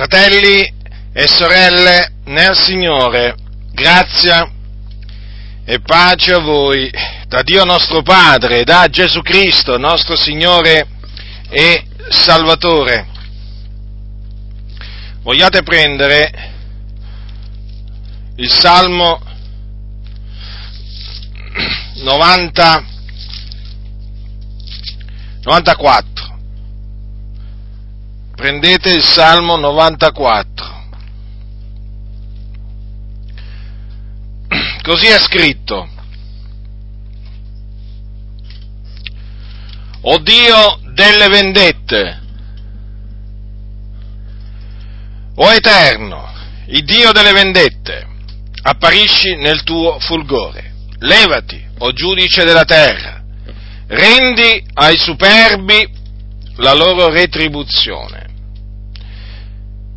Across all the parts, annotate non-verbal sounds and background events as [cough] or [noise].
Fratelli e sorelle nel Signore, grazia e pace a voi da Dio nostro Padre, da Gesù Cristo, nostro Signore e Salvatore. Vogliate prendere il Salmo 90, 94 prendete il Salmo 94. [clears throat] Così è scritto. O Dio delle vendette, o Eterno, il Dio delle vendette, apparisci nel tuo fulgore. Levati, o giudice della terra, rendi ai superbi la loro retribuzione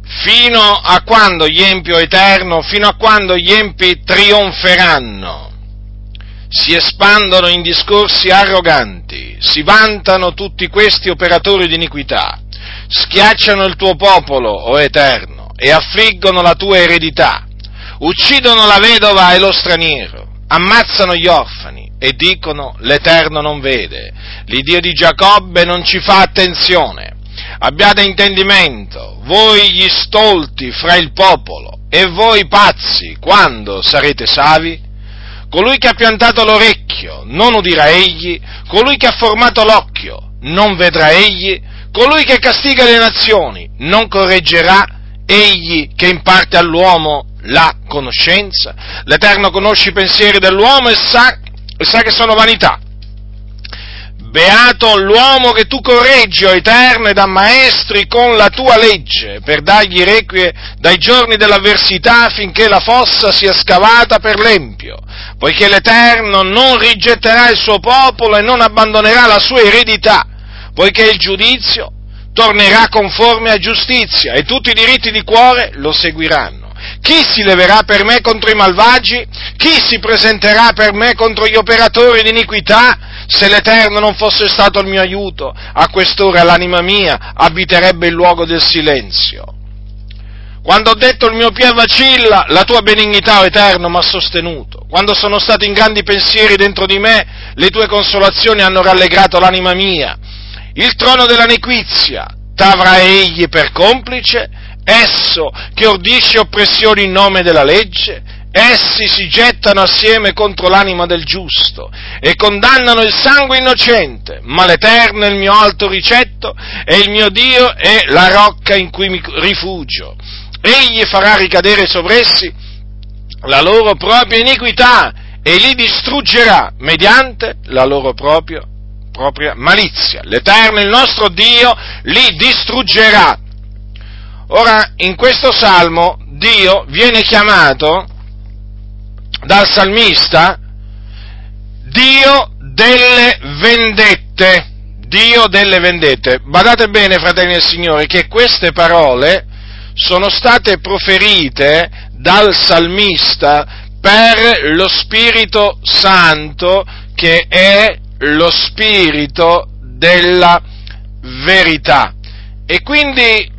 fino a quando gli empi, o eterno, fino a quando gli empi trionferanno, si espandono in discorsi arroganti, si vantano tutti questi operatori di iniquità, schiacciano il tuo popolo, o eterno, e affliggono la tua eredità, uccidono la vedova e lo straniero, ammazzano gli orfani e dicono l'Eterno non vede, l'Iddio di Giacobbe non ci fa attenzione abbiate intendimento, voi gli stolti fra il popolo e voi pazzi, quando sarete savi? Colui che ha piantato l'orecchio non udirà egli, colui che ha formato l'occhio non vedrà egli, colui che castiga le nazioni non correggerà egli che imparte all'uomo la conoscenza. L'Eterno conosce i pensieri dell'uomo e sa, e sa che sono vanità. Beato l'uomo che tu correggi, o Eterno, ed ammaestri con la tua legge, per dargli requie dai giorni dell'avversità finché la fossa sia scavata per l'Empio, poiché l'Eterno non rigetterà il suo popolo e non abbandonerà la sua eredità, poiché il giudizio tornerà conforme a giustizia e tutti i diritti di cuore lo seguiranno. Chi si leverà per me contro i malvagi? Chi si presenterà per me contro gli operatori di iniquità? Se l'Eterno non fosse stato il mio aiuto, a quest'ora l'anima mia abiterebbe il luogo del silenzio. Quando ho detto il mio piede vacilla, la tua benignità, o Eterno, mi ha sostenuto. Quando sono stati in grandi pensieri dentro di me, le tue consolazioni hanno rallegrato l'anima mia. Il trono della nequizia t'avrà egli per complice esso che ordisce oppressioni in nome della legge, essi si gettano assieme contro l'anima del giusto e condannano il sangue innocente, ma l'Eterno è il mio alto ricetto e il mio Dio è la rocca in cui mi rifugio. Egli farà ricadere sopra essi la loro propria iniquità e li distruggerà mediante la loro propria, propria malizia. L'Eterno, il nostro Dio, li distruggerà Ora, in questo salmo Dio viene chiamato dal salmista Dio delle vendette. Dio delle vendette. Badate bene, fratelli del Signore, che queste parole sono state proferite dal salmista per lo Spirito Santo che è lo Spirito della verità. E quindi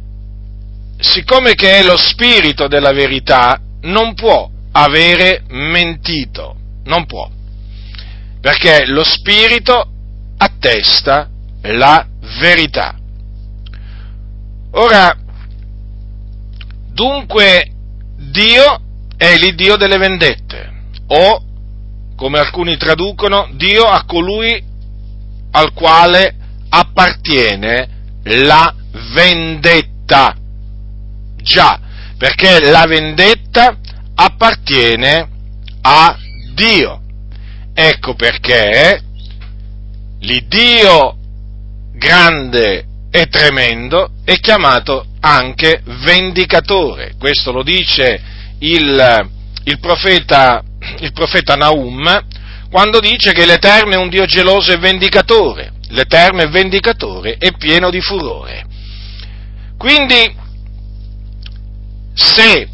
siccome che è lo spirito della verità, non può avere mentito, non può, perché lo spirito attesta la verità. Ora, dunque, Dio è l'Iddio delle vendette, o, come alcuni traducono, Dio a colui al quale appartiene la vendetta. Già, perché la vendetta appartiene a Dio. Ecco perché l'Iddio grande e tremendo è chiamato anche vendicatore. Questo lo dice il, il, profeta, il profeta Naum quando dice che l'Eterno è un Dio geloso e vendicatore. L'Eterno è vendicatore e pieno di furore. Quindi se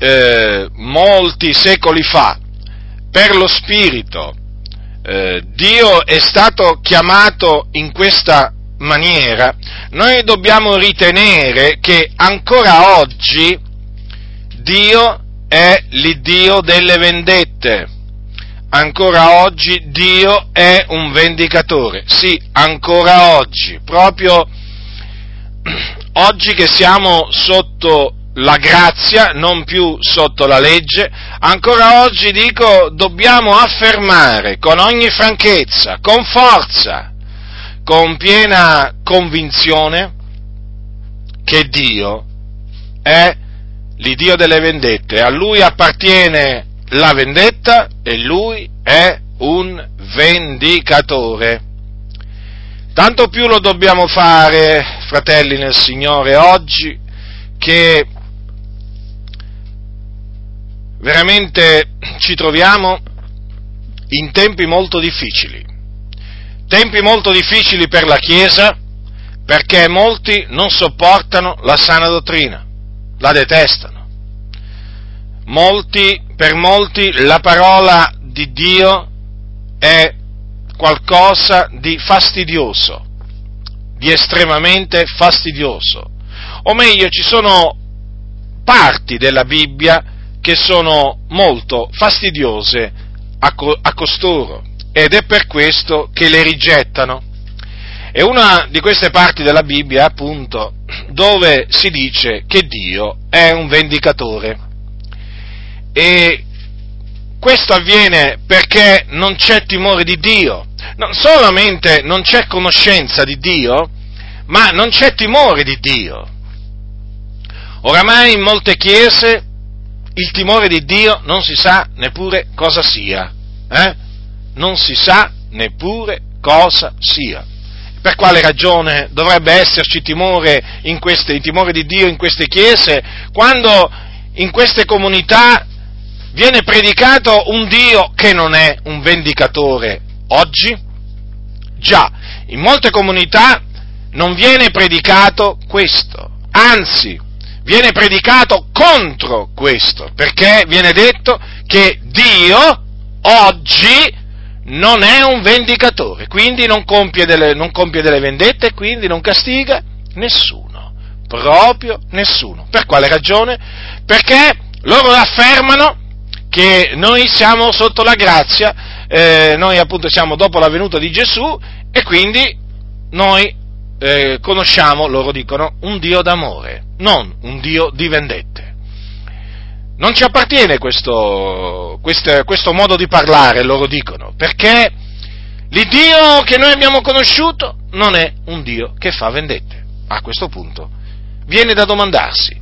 eh, molti secoli fa per lo Spirito eh, Dio è stato chiamato in questa maniera noi dobbiamo ritenere che ancora oggi Dio è l'Iddio delle vendette. Ancora oggi Dio è un vendicatore. Sì, ancora oggi, proprio [clears throat] oggi che siamo sotto la grazia, non più sotto la legge, ancora oggi dico dobbiamo affermare con ogni franchezza, con forza, con piena convinzione che Dio è l'Iddio delle vendette, a Lui appartiene la vendetta e Lui è un vendicatore. Tanto più lo dobbiamo fare, fratelli nel Signore, oggi che veramente ci troviamo in tempi molto difficili, tempi molto difficili per la Chiesa perché molti non sopportano la sana dottrina, la detestano. Molti, per molti la parola di Dio è qualcosa di fastidioso, di estremamente fastidioso. O meglio, ci sono parti della Bibbia che sono molto fastidiose a, co- a costoro ed è per questo che le rigettano. E una di queste parti della Bibbia è appunto dove si dice che Dio è un vendicatore. E questo avviene perché non c'è timore di Dio, non solamente non c'è conoscenza di Dio, ma non c'è timore di Dio. Oramai in molte chiese il timore di Dio non si sa neppure cosa sia, eh? non si sa neppure cosa sia. Per quale ragione dovrebbe esserci timore, queste, timore di Dio in queste chiese quando in queste comunità viene predicato un Dio che non è un vendicatore oggi? Già, in molte comunità non viene predicato questo, anzi, viene predicato contro questo, perché viene detto che Dio oggi non è un vendicatore, quindi non compie delle, non compie delle vendette quindi non castiga nessuno, proprio nessuno. Per quale ragione? Perché loro affermano che noi siamo sotto la grazia, eh, noi appunto siamo dopo la venuta di Gesù e quindi noi eh, conosciamo, loro dicono, un Dio d'amore, non un Dio di vendette. Non ci appartiene questo, questo, questo modo di parlare, loro dicono, perché l'Iddio che noi abbiamo conosciuto non è un Dio che fa vendette. A questo punto viene da domandarsi,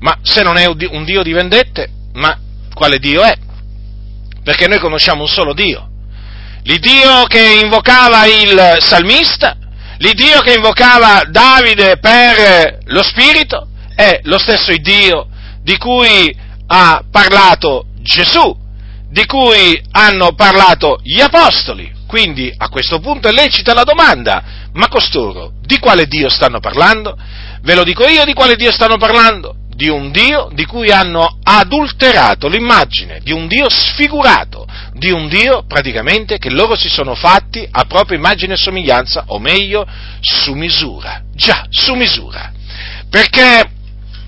ma se non è un Dio di vendette, ma quale Dio è? Perché noi conosciamo un solo Dio. L'Iddio che invocava il salmista l'Iddio che invocava Davide per lo Spirito è lo stesso Dio di cui ha parlato Gesù, di cui hanno parlato gli Apostoli. Quindi a questo punto è lecita la domanda, ma costoro di quale Dio stanno parlando? Ve lo dico io di quale Dio stanno parlando? Di un Dio di cui hanno adulterato l'immagine, di un Dio sfigurato, di un Dio praticamente che loro si sono fatti a propria immagine e somiglianza, o meglio, su misura. Già, su misura. Perché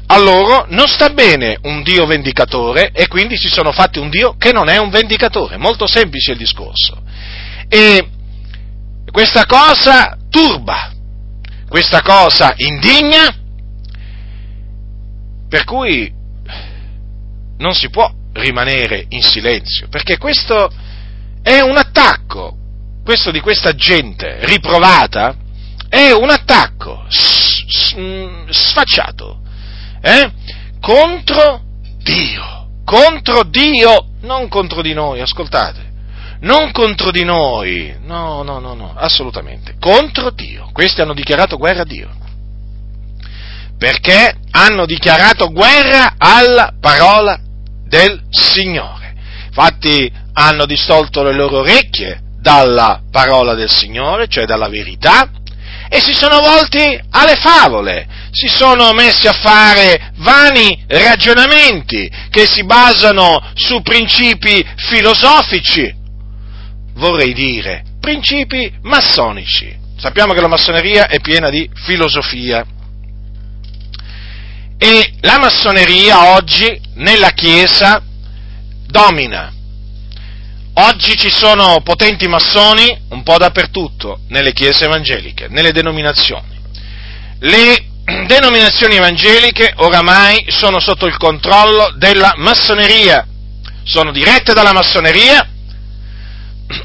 a loro non sta bene un Dio vendicatore e quindi si sono fatti un Dio che non è un vendicatore. Molto semplice il discorso. E questa cosa turba, questa cosa indigna, per cui non si può rimanere in silenzio, perché questo è un attacco, questo di questa gente riprovata è un attacco sfacciato eh? contro Dio, contro Dio, non contro di noi, ascoltate, non contro di noi, no, no, no, no, assolutamente, contro Dio. Questi hanno dichiarato guerra a Dio perché hanno dichiarato guerra alla parola del Signore. Infatti hanno distolto le loro orecchie dalla parola del Signore, cioè dalla verità, e si sono volti alle favole, si sono messi a fare vani ragionamenti che si basano su principi filosofici, vorrei dire, principi massonici, Sappiamo che la massoneria è piena di filosofia. E la massoneria oggi nella Chiesa domina. Oggi ci sono potenti massoni un po' dappertutto, nelle chiese evangeliche, nelle denominazioni. Le [clears throat] denominazioni evangeliche oramai sono sotto il controllo della massoneria, sono dirette dalla massoneria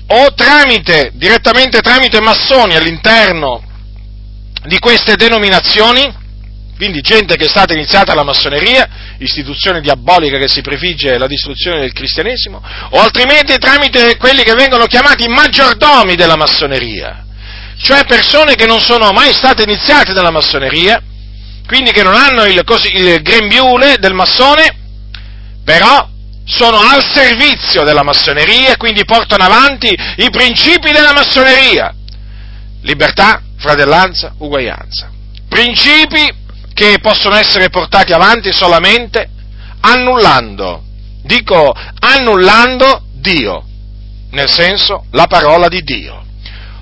o tramite, direttamente tramite massoni all'interno di queste denominazioni quindi gente che è stata iniziata alla massoneria, istituzione diabolica che si prefigge la distruzione del cristianesimo, o altrimenti tramite quelli che vengono chiamati maggiordomi della massoneria, cioè persone che non sono mai state iniziate dalla massoneria, quindi che non hanno il, così, il grembiule del massone, però sono al servizio della massoneria e quindi portano avanti i principi della massoneria. Libertà, fratellanza, uguaglianza. Principi che possono essere portati avanti solamente annullando, dico annullando Dio, nel senso la parola di Dio,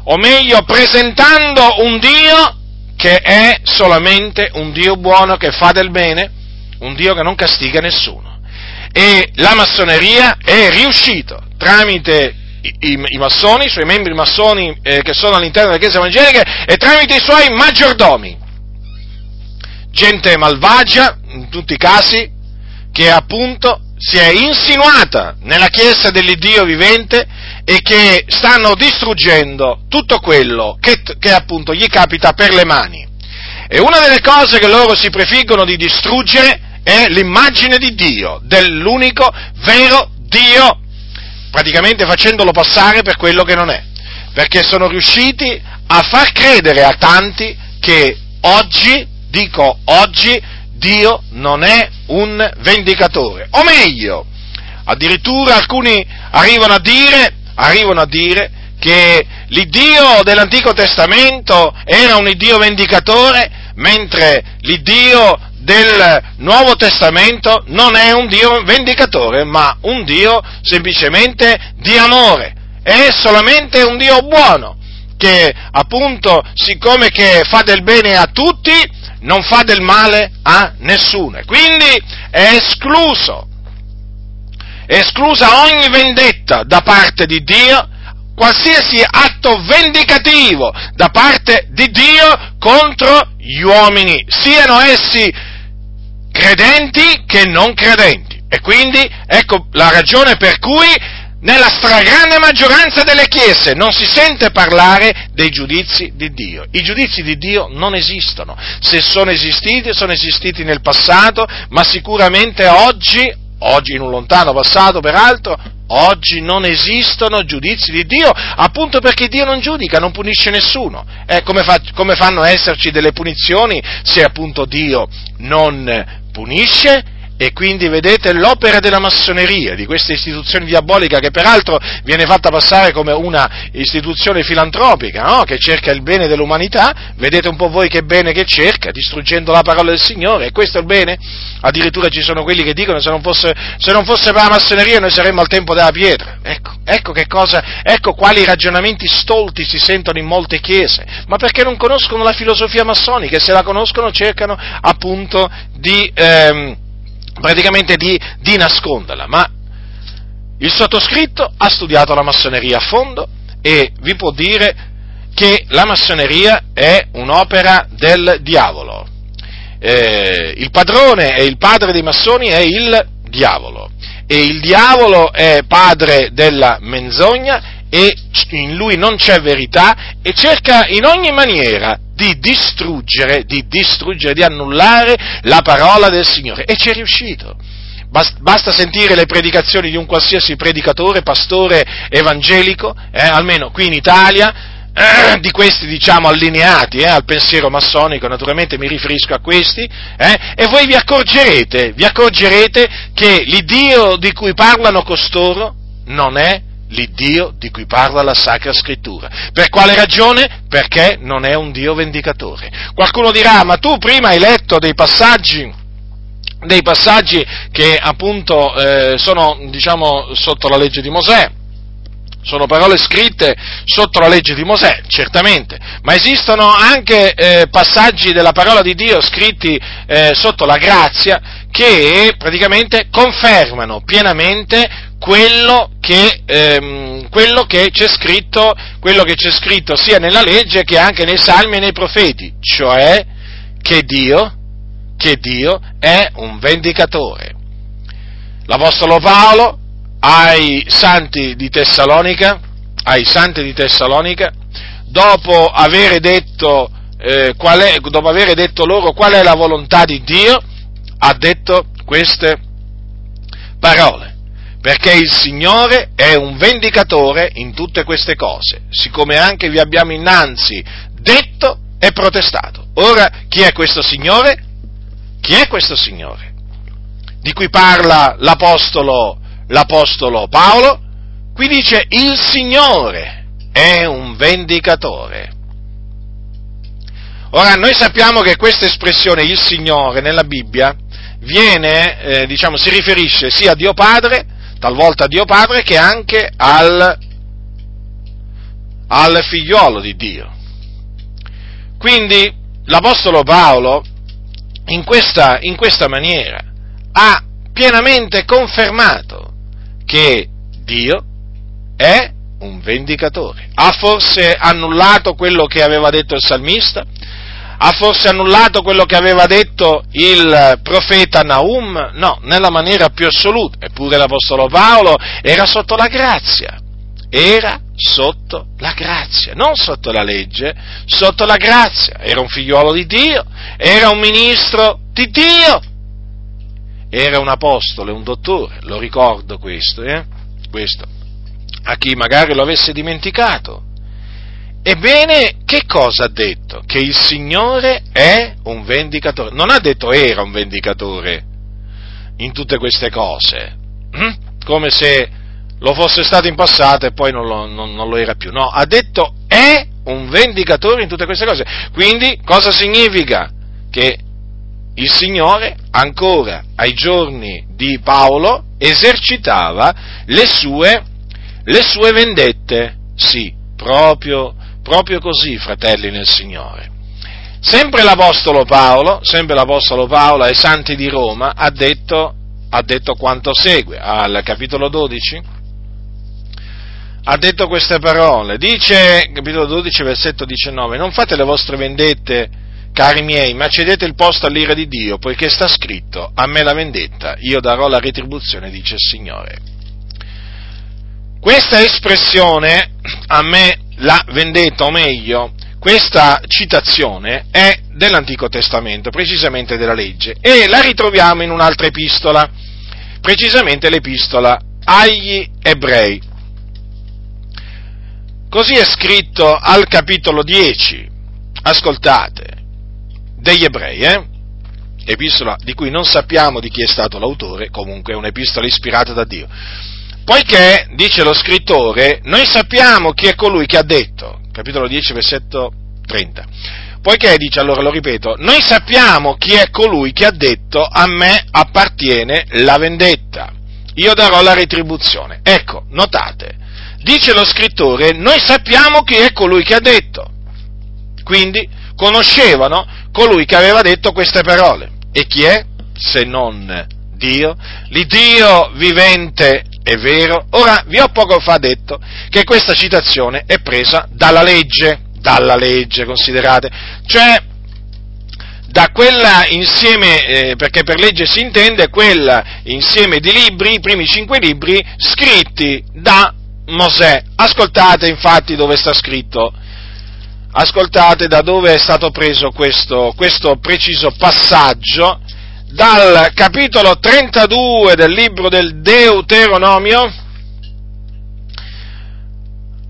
o meglio presentando un Dio che è solamente un Dio buono che fa del bene, un Dio che non castiga nessuno. E la massoneria è riuscita tramite i, i, i, massoni, i suoi membri massoni eh, che sono all'interno delle chiese evangeliche e tramite i suoi maggiordomi gente malvagia, in tutti i casi, che appunto si è insinuata nella Chiesa dell'Iddio vivente e che stanno distruggendo tutto quello che, che appunto gli capita per le mani. E una delle cose che loro si prefiggono di distruggere è l'immagine di Dio, dell'unico vero Dio, praticamente facendolo passare per quello che non è, perché sono riusciti a far credere a tanti che oggi dico oggi, Dio non è un vendicatore. O meglio, addirittura alcuni arrivano a dire, arrivano a dire che l'Iddio dell'Antico Testamento era un Iddio vendicatore, mentre l'Iddio del Nuovo Testamento non è un Dio vendicatore, ma un Dio semplicemente di amore. È solamente un Dio buono, che appunto, siccome che fa del bene a tutti, non fa del male a nessuno. E quindi è escluso, è esclusa ogni vendetta da parte di Dio, qualsiasi atto vendicativo da parte di Dio contro gli uomini, siano essi credenti che non credenti. E quindi ecco la ragione per cui nella stragrande maggioranza delle chiese non si sente parlare dei giudizi di Dio. I giudizi di Dio non esistono. Se sono esistiti, sono esistiti nel passato, ma sicuramente oggi, oggi in un lontano passato peraltro, oggi non esistono giudizi di Dio, appunto perché Dio non giudica, non punisce nessuno. Eh, come, fa, come fanno a esserci delle punizioni se appunto Dio non punisce? E quindi vedete l'opera della massoneria, di questa istituzione diabolica che peraltro viene fatta passare come una istituzione filantropica, no? che cerca il bene dell'umanità, vedete un po' voi che bene che cerca, distruggendo la parola del Signore, e questo è il bene? Addirittura ci sono quelli che dicono se non fosse, se non fosse per la massoneria noi saremmo al tempo della pietra. Ecco, ecco cosa, ecco quali ragionamenti stolti si sentono in molte chiese, ma perché non conoscono la filosofia massonica e se la conoscono cercano appunto di... Ehm, praticamente di, di nasconderla, ma il sottoscritto ha studiato la massoneria a fondo e vi può dire che la massoneria è un'opera del diavolo. Eh, il padrone e il padre dei massoni è il diavolo e il diavolo è padre della menzogna e in lui non c'è verità e cerca in ogni maniera di distruggere, di distruggere, di annullare la parola del Signore. E ci è riuscito. Basta sentire le predicazioni di un qualsiasi predicatore, pastore evangelico, eh, almeno qui in Italia, eh, di questi diciamo allineati eh, al pensiero massonico, naturalmente mi riferisco a questi, eh, e voi vi accorgerete, vi accorgerete che l'Iddio di cui parlano costoro non è l'Iddio di cui parla la Sacra Scrittura. Per quale ragione? Perché non è un Dio vendicatore. Qualcuno dirà, ma tu prima hai letto dei passaggi dei passaggi che appunto eh, sono diciamo sotto la legge di Mosè sono parole scritte sotto la legge di Mosè, certamente, ma esistono anche eh, passaggi della parola di Dio scritti eh, sotto la grazia che praticamente confermano pienamente quello che, ehm, quello che, c'è scritto, quello che c'è scritto sia nella legge che anche nei salmi e nei profeti, cioè che Dio, che Dio è un vendicatore. L'Apostolo Paolo ai santi di Tessalonica, ai santi di Tessalonica, dopo aver detto, eh, è, dopo aver detto loro qual è la volontà di Dio, ha detto queste parole. Perché il Signore è un vendicatore in tutte queste cose, siccome anche vi abbiamo innanzi detto e protestato. Ora, chi è questo Signore? Chi è questo Signore? Di cui parla l'Apostolo l'Apostolo Paolo, qui dice il Signore è un vendicatore. Ora, noi sappiamo che questa espressione, il Signore, nella Bibbia, viene, eh, diciamo, si riferisce sia a Dio Padre, talvolta a Dio Padre, che anche al, al figliolo di Dio. Quindi, l'Apostolo Paolo, in questa, in questa maniera, ha pienamente confermato che Dio è un vendicatore. Ha forse annullato quello che aveva detto il salmista? Ha forse annullato quello che aveva detto il profeta Naum? No, nella maniera più assoluta. Eppure l'Apostolo Paolo era sotto la grazia. Era sotto la grazia, non sotto la legge, sotto la grazia. Era un figliuolo di Dio, era un ministro di Dio, era un apostolo, un dottore, lo ricordo questo, eh? questo, a chi magari lo avesse dimenticato. Ebbene, che cosa ha detto? Che il Signore è un vendicatore. Non ha detto era un vendicatore in tutte queste cose, hm? come se lo fosse stato in passato e poi non lo, non, non lo era più. No, ha detto è un vendicatore in tutte queste cose. Quindi cosa significa? Che il Signore, ancora ai giorni di Paolo, esercitava le sue, le sue vendette. Sì, proprio, proprio così, fratelli nel Signore. Sempre l'Apostolo Paolo, sempre l'Apostolo Paolo ai santi di Roma ha detto, ha detto quanto segue, al capitolo 12, ha detto queste parole, dice, capitolo 12, versetto 19, non fate le vostre vendette Cari miei, ma cedete il posto all'ira di Dio, poiché sta scritto, a me la vendetta, io darò la retribuzione, dice il Signore. Questa espressione, a me la vendetta, o meglio, questa citazione è dell'Antico Testamento, precisamente della legge, e la ritroviamo in un'altra epistola, precisamente l'epistola agli ebrei. Così è scritto al capitolo 10, ascoltate, degli ebrei, eh? epistola di cui non sappiamo di chi è stato l'autore, comunque è un'epistola ispirata da Dio. Poiché, dice lo scrittore, noi sappiamo chi è colui che ha detto, capitolo 10, versetto 30, poiché, dice allora, lo ripeto, noi sappiamo chi è colui che ha detto a me appartiene la vendetta, io darò la retribuzione. Ecco, notate, dice lo scrittore, noi sappiamo chi è colui che ha detto. Quindi conoscevano colui che aveva detto queste parole. E chi è? Se non Dio, l'Iddio vivente e vero. Ora, vi ho poco fa detto che questa citazione è presa dalla legge, dalla legge, considerate, cioè da quella insieme, eh, perché per legge si intende quella insieme di libri, i primi cinque libri, scritti da Mosè. Ascoltate infatti dove sta scritto ascoltate da dove è stato preso questo, questo preciso passaggio, dal capitolo 32 del libro del Deuteronomio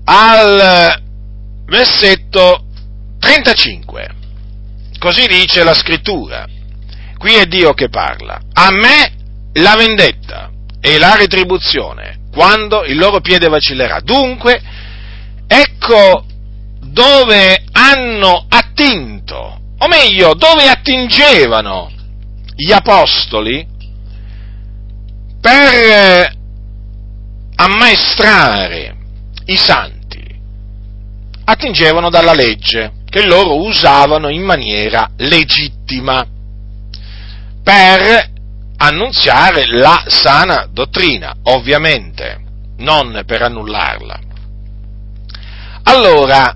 al versetto 35. Così dice la scrittura. Qui è Dio che parla. A me la vendetta e la retribuzione quando il loro piede vacillerà. Dunque, ecco dove hanno attinto, o meglio, dove attingevano gli apostoli per eh, ammaestrare i santi attingevano dalla legge che loro usavano in maniera legittima per annunziare la sana dottrina, ovviamente, non per annullarla. Allora,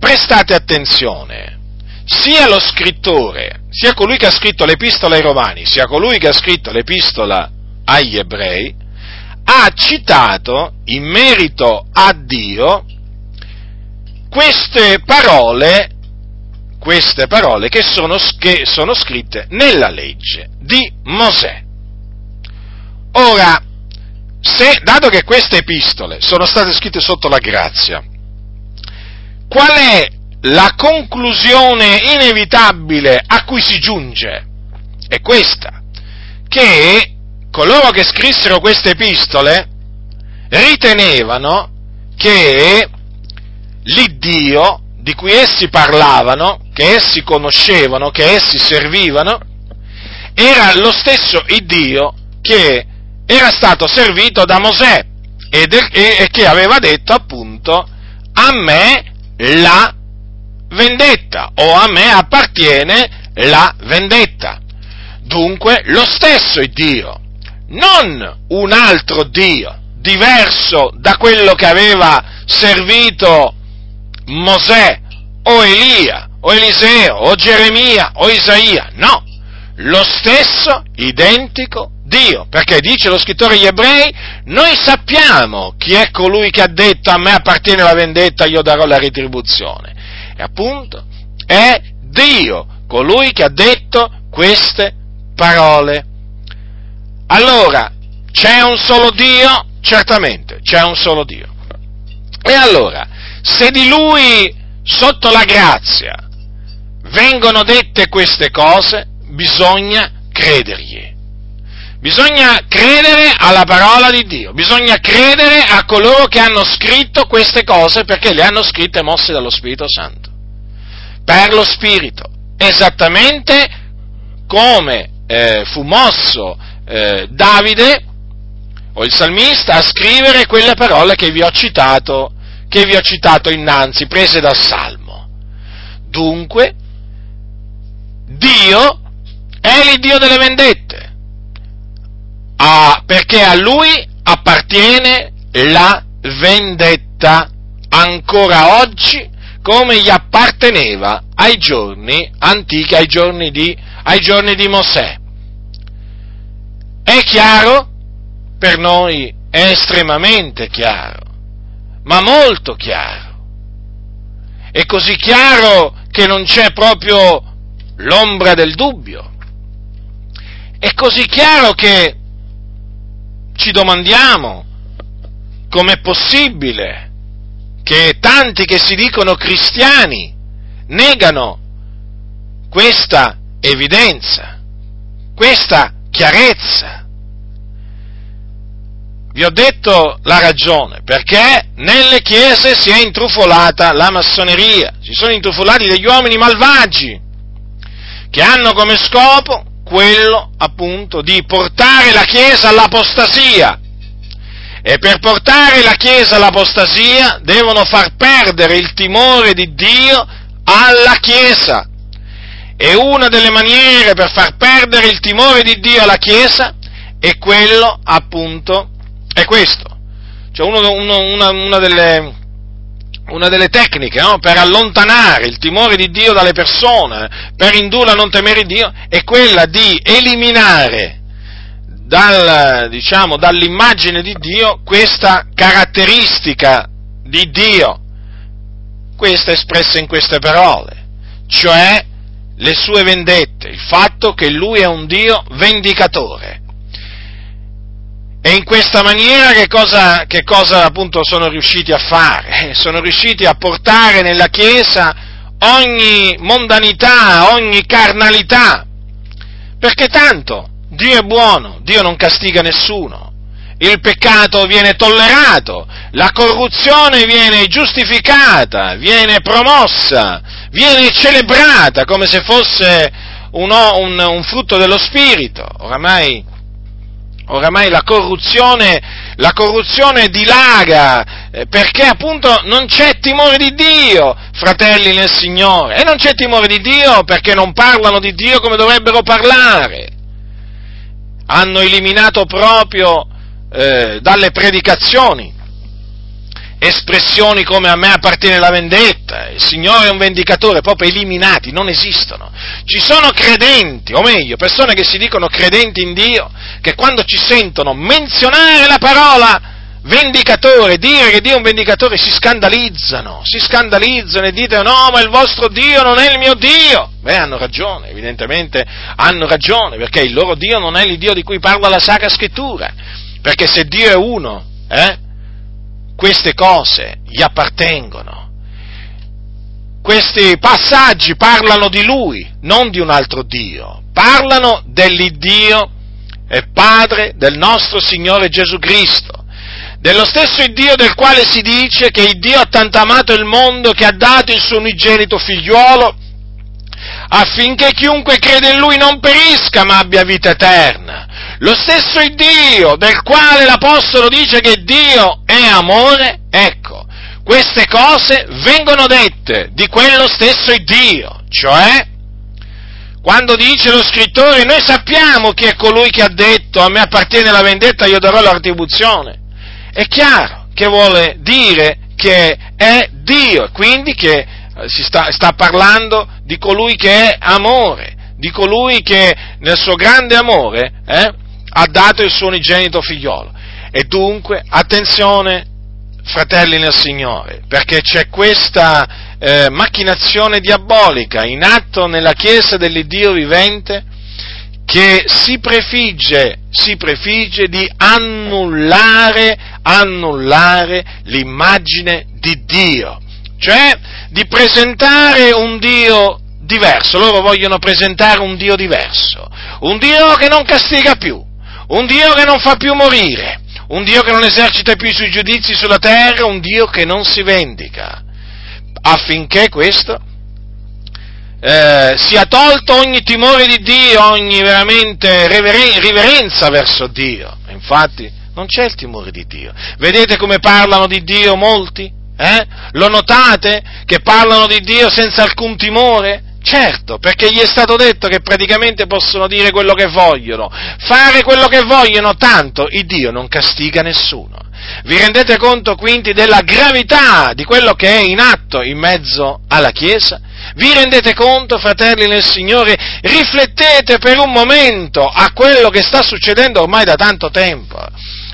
prestate attenzione, sia lo scrittore, sia colui che ha scritto l'epistola ai Romani, sia colui che ha scritto l'epistola agli ebrei, ha citato in merito a Dio queste parole, queste parole che, sono, che sono scritte nella legge di Mosè. Ora, se, dato che queste epistole sono state scritte sotto la grazia, qual è la conclusione inevitabile a cui si giunge? È questa, che coloro che scrissero queste epistole ritenevano che l'Iddio di cui essi parlavano, che essi conoscevano, che essi servivano, era lo stesso Iddio che era stato servito da Mosè e, che aveva detto appunto a me la vendetta o a me appartiene la vendetta. Dunque lo stesso Dio, non un altro Dio diverso da quello che aveva servito Mosè o Elia o Eliseo o Geremia o Isaia, no, lo stesso identico Dio, perché dice lo scrittore agli ebrei, noi sappiamo chi è colui che ha detto a me appartiene la vendetta, io darò la retribuzione. E appunto è Dio colui che ha detto queste parole. Allora, c'è un solo Dio? Certamente, c'è un solo Dio. E allora, se di lui, sotto la grazia, vengono dette queste cose, bisogna credergli. Bisogna credere alla parola di Dio, bisogna credere a coloro che hanno scritto queste cose perché le hanno scritte mosse dallo Spirito Santo. Per lo Spirito, esattamente come eh, fu mosso eh, Davide o il salmista a scrivere quelle parole che vi ho citato che vi ho citato innanzi, prese dal Salmo. Dunque, Dio è l'Iddio delle vendette, ah, perché a Lui appartiene la vendetta ancora oggi come gli apparteneva ai giorni antichi, ai giorni di, ai giorni di Mosè. È chiaro? Per noi è estremamente chiaro ma molto chiaro. È così chiaro che non c'è proprio l'ombra del dubbio. È così chiaro che ci domandiamo com'è possibile che tanti che si dicono cristiani negano questa evidenza, questa chiarezza. Vi ho detto la ragione, perché nelle chiese si è intrufolata la massoneria, si sono intrufolati degli uomini malvagi, che hanno come scopo quello appunto di portare la Chiesa all'apostasia. E per portare la Chiesa all'apostasia devono far perdere il timore di Dio alla Chiesa. E una delle maniere per far perdere il timore di Dio alla Chiesa è quello appunto è questo. Cioè uno, uno, una, una, delle, una, delle, tecniche no? per allontanare il timore di Dio dalle persone, per indurle a non temere Dio, è quella di eliminare dal, diciamo, dall'immagine di Dio questa caratteristica di Dio, questa espressa in queste parole, cioè le sue vendette, il fatto che Lui è un Dio vendicatore. E in questa maniera che cosa, che cosa appunto sono riusciti a fare? Eh, sono riusciti a portare nella Chiesa ogni mondanità, ogni carnalità. Perché tanto Dio è buono, Dio non castiga nessuno. Il peccato viene tollerato, la corruzione viene giustificata, viene promossa, viene celebrata come se fosse un, un, un frutto dello Spirito. Oramai oramai la corruzione, la corruzione dilaga, eh, perché appunto non c'è timore di Dio, fratelli nel Signore, e non c'è timore di Dio perché non parlano di Dio come dovrebbero parlare. Hanno eliminato proprio eh, dalle predicazioni espressioni come a me appartiene la vendetta, il Signore è un vendicatore, proprio eliminati, non esistono. Ci sono credenti, o meglio, persone che si dicono credenti in Dio, che quando ci sentono menzionare la parola vendicatore, dire che Dio è un vendicatore, si scandalizzano, si scandalizzano e dite no, ma il vostro Dio non è il mio Dio. Beh, hanno ragione, evidentemente hanno ragione, perché il loro Dio non è il Dio di cui parla la Sacra Scrittura, perché se Dio è uno, eh, queste cose gli appartengono. Questi passaggi parlano di Lui, non di un altro Dio, parlano dell'Iddio e Padre del nostro Signore Gesù Cristo, dello stesso Dio del quale si dice che il Dio ha tanto amato il mondo che ha dato il suo unigenito figliuolo affinché chiunque crede in Lui non perisca ma abbia vita eterna. Lo stesso Dio del quale l'Apostolo dice che Dio è amore, ecco, queste cose vengono dette di quello stesso Dio, cioè quando dice lo scrittore noi sappiamo chi è colui che ha detto a me appartiene la vendetta, io darò la retribuzione. È chiaro che vuole dire che è Dio, quindi che eh, si sta, sta parlando di colui che è amore, di colui che nel suo grande amore eh, ha dato il suo unigenito figliolo. E dunque, attenzione, fratelli nel Signore, perché c'è questa eh, macchinazione diabolica in atto nella Chiesa dell'Iddio vivente che si prefigge, si prefigge di annullare, annullare l'immagine di Dio, cioè di presentare un Dio diverso. Loro vogliono presentare un Dio diverso, un Dio che non castiga più, un Dio che non fa più morire, un Dio che non esercita più i suoi giudizi sulla terra, un Dio che non si vendica, affinché questo eh, sia tolto ogni timore di Dio, ogni veramente reveren- riverenza verso Dio. Infatti non c'è il timore di Dio. Vedete come parlano di Dio molti? Eh? Lo notate che parlano di Dio senza alcun timore? Certo, perché gli è stato detto che praticamente possono dire quello che vogliono, fare quello che vogliono, tanto il Dio non castiga nessuno. Vi rendete conto quindi della gravità di quello che è in atto in mezzo alla Chiesa? Vi rendete conto, fratelli nel Signore? Riflettete per un momento a quello che sta succedendo ormai da tanto tempo.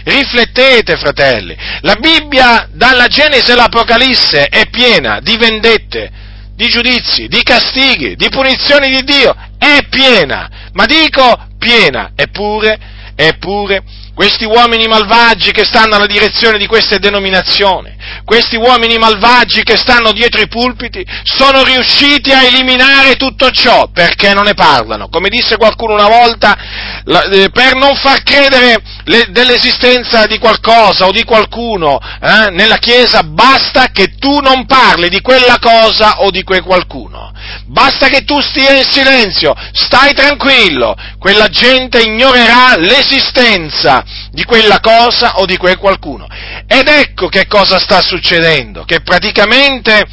Riflettete, fratelli. La Bibbia, dalla Genesi all'Apocalisse, è piena di vendette, di giudizi, di castighi, di punizioni di Dio, è piena, ma dico piena, eppure, eppure, questi uomini malvagi che stanno alla direzione di queste denominazioni, questi uomini malvagi che stanno dietro i pulpiti, sono riusciti a eliminare tutto ciò perché non ne parlano. Come disse qualcuno una volta, eh, per non far credere dell'esistenza di qualcosa o di qualcuno eh, nella Chiesa, basta che tu non parli di quella cosa o di quel qualcuno. Basta che tu stia in silenzio, stai tranquillo, quella gente ignorerà l'esistenza di quella cosa o di quel qualcuno. Ed ecco che cosa sta succedendo, che praticamente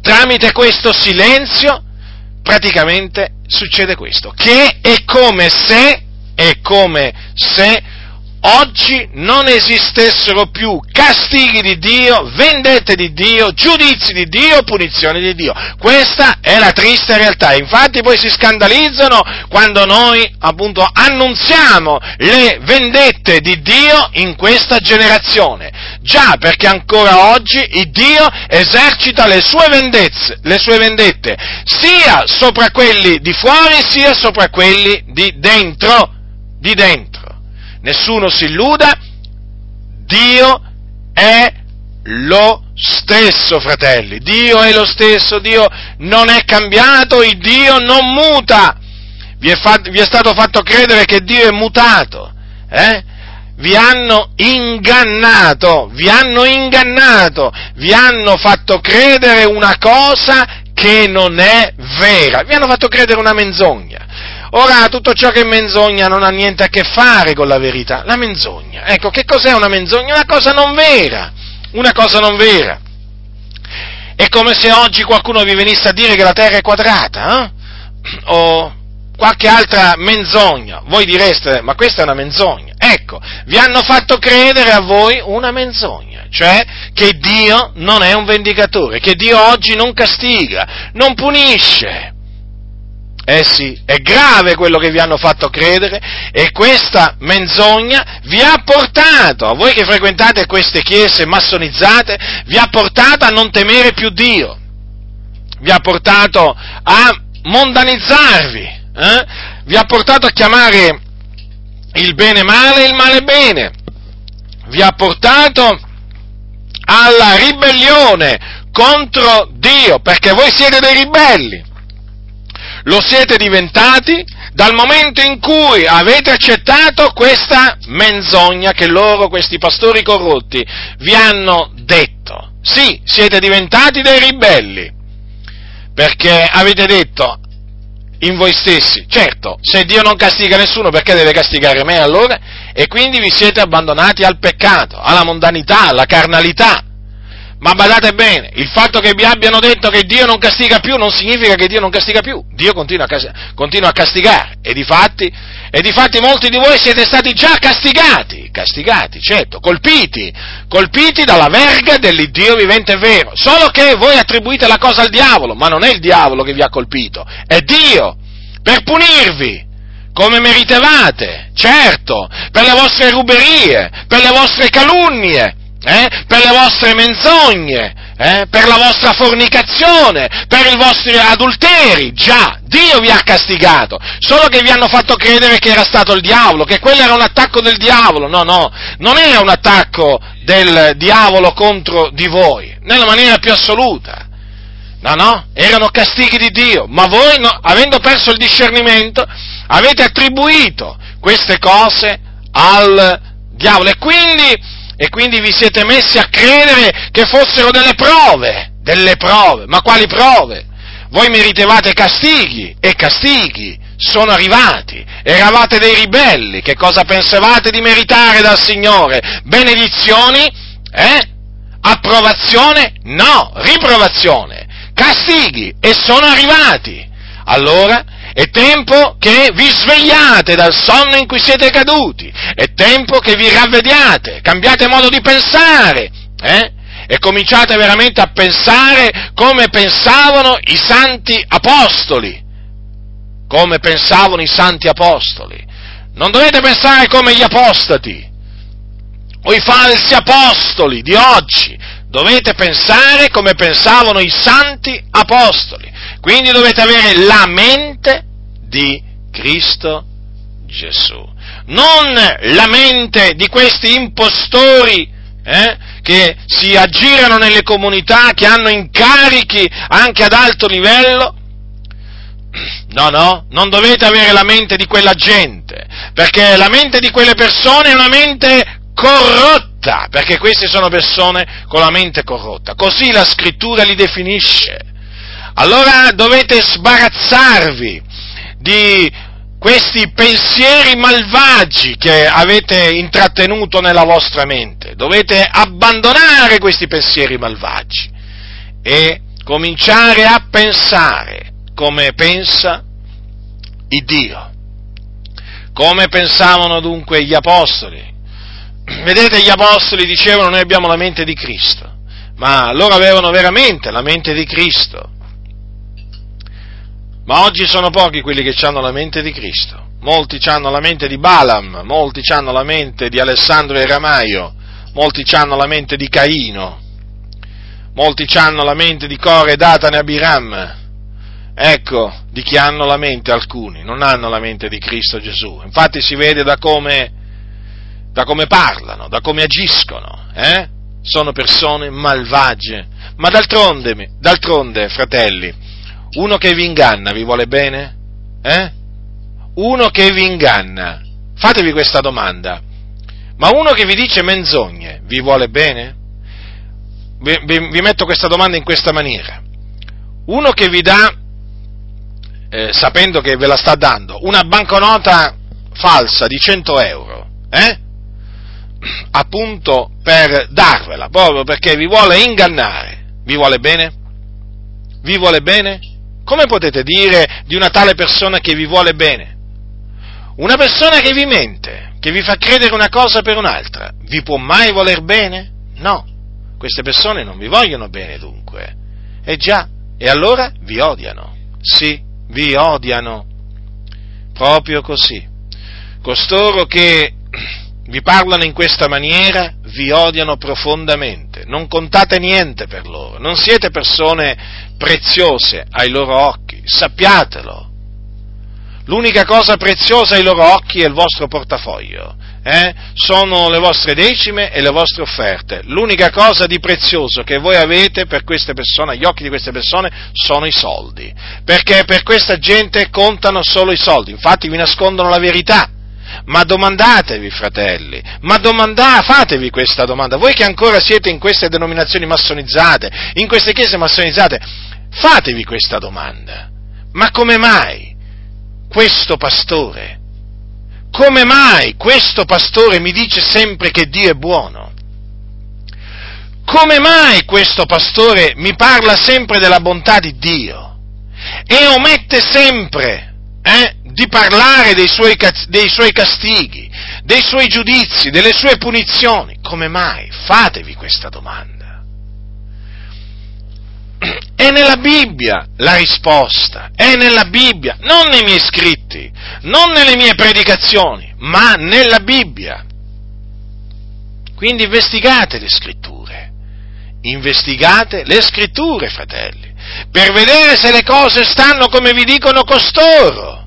tramite questo silenzio, praticamente succede questo, che è come se, è come se oggi non esistessero più castighi di Dio, vendette di Dio, giudizi di Dio, punizioni di Dio. Questa è la triste realtà. Infatti poi si scandalizzano quando noi appunto annunziamo le vendette di Dio in questa generazione. Già perché ancora oggi Dio esercita le sue, vendezze, le sue vendette sia sopra quelli di fuori sia sopra quelli di dentro. Di dentro nessuno si illuda, Dio è lo stesso, fratelli. Dio è lo stesso, Dio non è cambiato, il Dio non muta. Vi è, fatto, vi è stato fatto credere che Dio è mutato. Eh? Vi hanno ingannato, vi hanno ingannato, vi hanno fatto credere una cosa che non è vera, vi hanno fatto credere una menzogna. Ora, tutto ciò che è menzogna non ha niente a che fare con la verità. La menzogna, ecco, che cos'è una menzogna? Una cosa non vera, una cosa non vera. È come se oggi qualcuno vi venisse a dire che la Terra è quadrata, eh? o qualche altra menzogna. Voi direste, ma questa è una menzogna. Ecco, vi hanno fatto credere a voi una menzogna, cioè che Dio non è un vendicatore, che Dio oggi non castiga, non punisce. Eh sì, è grave quello che vi hanno fatto credere e questa menzogna vi ha portato, a voi che frequentate queste chiese massonizzate, vi ha portato a non temere più Dio, vi ha portato a mondanizzarvi, eh? vi ha portato a chiamare il bene male e il male bene, vi ha portato alla ribellione contro Dio, perché voi siete dei ribelli lo siete diventati dal momento in cui avete accettato questa menzogna che loro, questi pastori corrotti, vi hanno detto. Sì, siete diventati dei ribelli, perché avete detto in voi stessi, certo, se Dio non castiga nessuno, perché deve castigare me allora? E quindi vi siete abbandonati al peccato, alla mondanità, alla carnalità. Ma badate bene, il fatto che vi abbiano detto che Dio non castiga più non significa che Dio non castiga più. Dio continua a, continua a castigare. E di, fatti, e di fatti molti di voi siete stati già castigati, castigati, certo, colpiti, colpiti dalla verga dell'Iddio vivente e vero. Solo che voi attribuite la cosa al diavolo, ma non è il diavolo che vi ha colpito, è Dio, per punirvi come meritevate, certo, per le vostre ruberie, per le vostre calunnie, eh? per le vostre menzogne, eh? per la vostra fornicazione, per i vostri adulteri, già, Dio vi ha castigato, solo che vi hanno fatto credere che era stato il diavolo, che quello era un attacco del diavolo, no, no, non era un attacco del diavolo contro di voi, nella maniera più assoluta. No, no, erano castighi di Dio, ma voi, no, avendo perso il discernimento, avete attribuito queste cose al diavolo e quindi e quindi vi siete messi a credere che fossero delle prove, delle prove, ma quali prove? Voi meritevate castighi e castighi sono arrivati, eravate dei ribelli, che cosa pensavate di meritare dal Signore? Benedizioni? Eh? Approvazione? No, riprovazione, castighi e sono arrivati. Allora è tempo che vi svegliate dal sonno in cui siete caduti, è tempo che vi ravvediate, cambiate modo di pensare, eh? E cominciate veramente a pensare come pensavano i santi apostoli, come pensavano i santi apostoli. Non dovete pensare come gli apostati o i falsi apostoli di oggi, dovete pensare come pensavano i santi apostoli. Quindi dovete avere la mente di Cristo Gesù, non la mente di questi impostori eh, che si aggirano nelle comunità, che hanno incarichi anche ad alto livello. No, no, non dovete avere la mente di quella gente, perché la mente di quelle persone è una mente corrotta, perché queste sono persone con la mente corrotta. Così la scrittura li definisce. Allora dovete sbarazzarvi di questi pensieri malvagi che avete intrattenuto nella vostra mente. Dovete abbandonare questi pensieri malvagi e cominciare a pensare come pensa il Dio. Come pensavano dunque gli apostoli? Vedete, gli apostoli dicevano noi abbiamo la mente di Cristo, ma loro avevano veramente la mente di Cristo ma oggi sono pochi quelli che hanno la mente di Cristo. Molti hanno la mente di Balaam, molti hanno la mente di Alessandro e Ramaio, molti hanno la mente di Caino, molti hanno la mente di Core, Datane e Abiram. Ecco di chi hanno la mente alcuni, non hanno la mente di Cristo Gesù. Infatti si vede da come, da come parlano, da come agiscono. Eh? Sono persone malvagie. Ma d'altronde, d'altronde, fratelli, uno che vi inganna vi vuole bene? Eh? Uno che vi inganna. Fatevi questa domanda. Ma uno che vi dice menzogne vi vuole bene? Vi, vi, vi metto questa domanda in questa maniera. Uno che vi dà eh, sapendo che ve la sta dando, una banconota falsa di 100 euro, eh? Appunto per darvela, proprio perché vi vuole ingannare. Vi vuole bene? Vi vuole bene? Come potete dire di una tale persona che vi vuole bene? Una persona che vi mente, che vi fa credere una cosa per un'altra, vi può mai voler bene? No, queste persone non vi vogliono bene dunque. E già, e allora vi odiano. Sì, vi odiano. Proprio così. Costoro che vi parlano in questa maniera vi odiano profondamente, non contate niente per loro, non siete persone preziose ai loro occhi, sappiatelo. L'unica cosa preziosa ai loro occhi è il vostro portafoglio, eh? sono le vostre decime e le vostre offerte. L'unica cosa di prezioso che voi avete per queste persone, agli occhi di queste persone, sono i soldi, perché per questa gente contano solo i soldi, infatti vi nascondono la verità ma domandatevi, fratelli, ma domanda, fatevi questa domanda, voi che ancora siete in queste denominazioni massonizzate, in queste chiese massonizzate, fatevi questa domanda. Ma come mai questo pastore, come mai questo pastore mi dice sempre che Dio è buono? Come mai questo pastore mi parla sempre della bontà di Dio e omette sempre eh, di parlare dei suoi, dei suoi castighi, dei suoi giudizi, delle sue punizioni. Come mai? Fatevi questa domanda. È nella Bibbia la risposta, è nella Bibbia, non nei miei scritti, non nelle mie predicazioni, ma nella Bibbia. Quindi investigate le scritture, investigate le scritture, fratelli, per vedere se le cose stanno come vi dicono costoro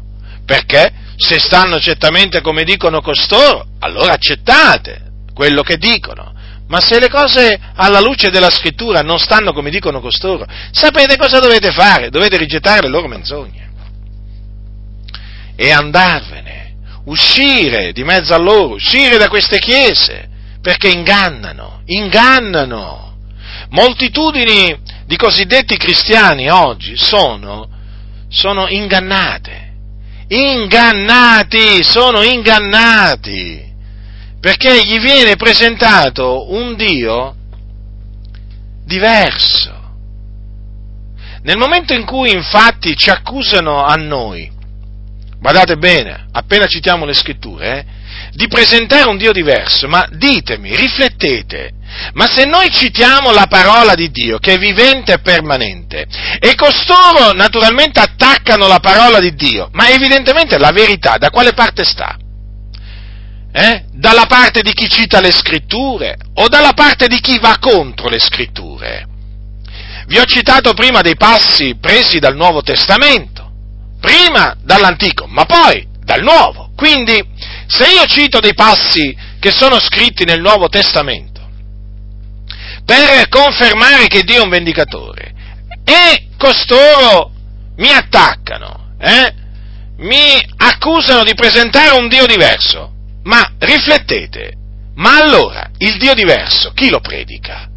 perché se stanno certamente come dicono costoro, allora accettate quello che dicono. Ma se le cose alla luce della scrittura non stanno come dicono costoro, sapete cosa dovete fare? Dovete rigettare le loro menzogne e andarvene, uscire di mezzo a loro, uscire da queste chiese, perché ingannano, ingannano. Moltitudini di cosiddetti cristiani oggi sono, sono ingannate ingannati, sono ingannati, perché gli viene presentato un Dio diverso. Nel momento in cui infatti ci accusano a noi, guardate bene, appena citiamo le scritture, eh, di presentare un Dio diverso, ma ditemi, riflettete, ma se noi citiamo la parola di Dio, che è vivente e permanente, e costoro naturalmente attaccano la parola di Dio, ma evidentemente la verità da quale parte sta? Eh? Dalla parte di chi cita le scritture o dalla parte di chi va contro le scritture? Vi ho citato prima dei passi presi dal Nuovo Testamento, prima dall'Antico, ma poi dal Nuovo. Quindi, se io cito dei passi che sono scritti nel Nuovo Testamento, per confermare che Dio è un vendicatore. E costoro mi attaccano, eh? mi accusano di presentare un Dio diverso. Ma riflettete, ma allora il Dio diverso chi lo predica?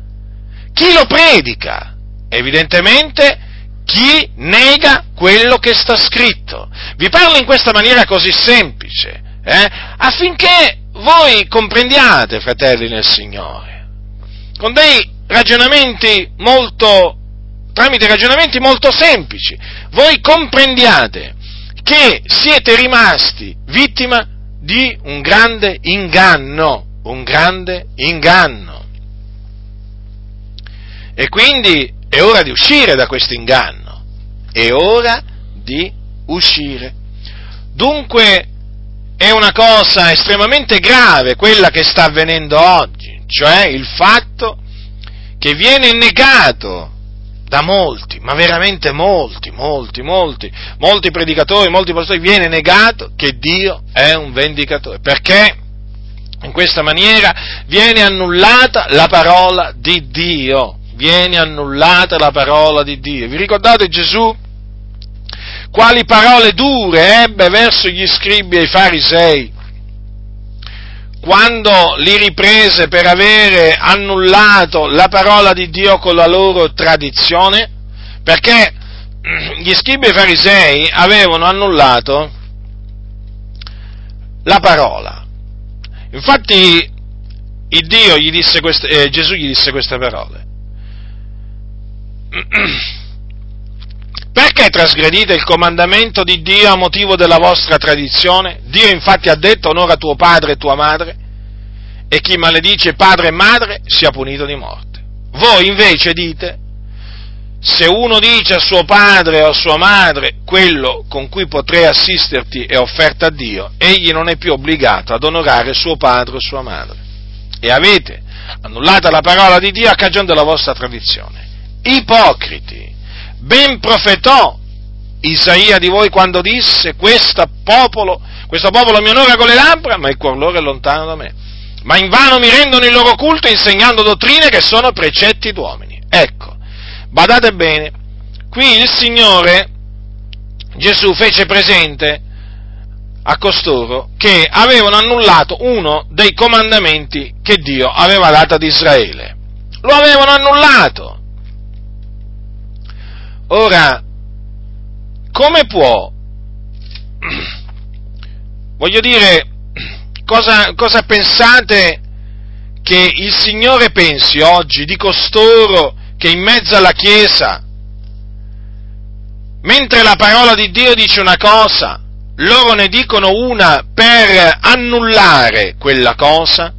Chi lo predica? Evidentemente chi nega quello che sta scritto. Vi parlo in questa maniera così semplice, eh? affinché voi comprendiate, fratelli nel Signore con dei ragionamenti molto, tramite ragionamenti molto semplici, voi comprendiate che siete rimasti vittima di un grande inganno, un grande inganno. E quindi è ora di uscire da questo inganno, è ora di uscire. Dunque è una cosa estremamente grave quella che sta avvenendo oggi cioè il fatto che viene negato da molti, ma veramente molti, molti, molti, molti predicatori, molti pastori, viene negato che Dio è un vendicatore. Perché? In questa maniera viene annullata la parola di Dio. Viene annullata la parola di Dio. Vi ricordate Gesù? Quali parole dure ebbe verso gli scribi e i farisei? quando li riprese per avere annullato la parola di Dio con la loro tradizione, perché [clears throat] gli scribi e i farisei avevano annullato la parola. Infatti gli queste, eh, Gesù gli disse queste parole. [clears throat] Perché trasgredite il comandamento di Dio a motivo della vostra tradizione? Dio infatti ha detto onora tuo padre e tua madre e chi maledice padre e madre sia punito di morte. Voi invece dite se uno dice a suo padre o a sua madre quello con cui potrei assisterti è offerta a Dio, egli non è più obbligato ad onorare suo padre o sua madre. E avete annullata la parola di Dio a cagione della vostra tradizione. Ipocriti, ben profetò Isaia di voi quando disse questo popolo, questo popolo mi onora con le labbra, ma il cuor loro è lontano da me. Ma invano mi rendono il loro culto insegnando dottrine che sono precetti d'uomini. Ecco, Badate bene, qui il Signore Gesù fece presente a costoro che avevano annullato uno dei comandamenti che Dio aveva dato ad Israele. Lo avevano annullato. Ora, come può, voglio dire, cosa, cosa pensate che il Signore pensi oggi di costoro che in mezzo alla Chiesa, mentre la parola di Dio dice una cosa, loro ne dicono una per annullare quella cosa?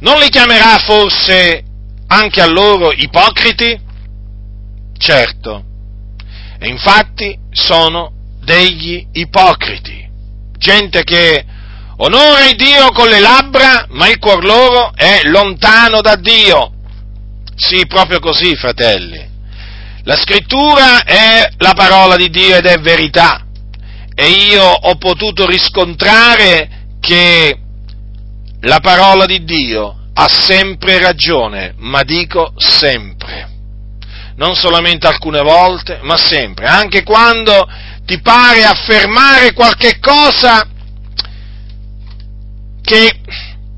Non li chiamerà forse anche a loro ipocriti? Certo. E infatti sono degli ipocriti, gente che onora Dio con le labbra, ma il cuor loro è lontano da Dio. Sì, proprio così, fratelli. La scrittura è la parola di Dio ed è verità. E io ho potuto riscontrare che la parola di Dio ha sempre ragione, ma dico sempre. Non solamente alcune volte, ma sempre. Anche quando ti pare affermare qualche cosa che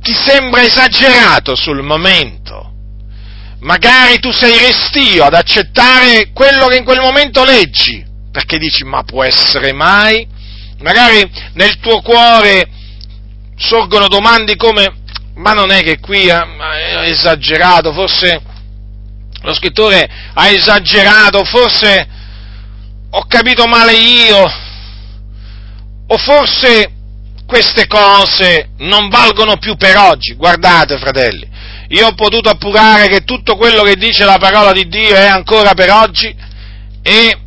ti sembra esagerato sul momento magari tu sei restio ad accettare quello che in quel momento leggi, perché dici ma può essere mai? Magari nel tuo cuore sorgono domande come ma non è che qui ha esagerato, forse lo scrittore ha esagerato, forse ho capito male io, o forse queste cose non valgono più per oggi. Guardate, fratelli, io ho potuto appurare che tutto quello che dice la parola di Dio è ancora per oggi e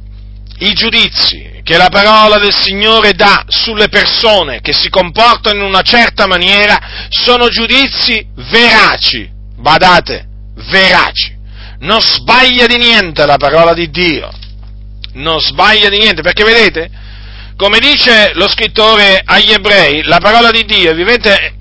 i giudizi che la parola del Signore dà sulle persone che si comportano in una certa maniera sono giudizi veraci, badate, veraci. Non sbaglia di niente la parola di Dio, non sbaglia di niente, perché vedete, come dice lo scrittore agli ebrei, la parola di Dio, vivete,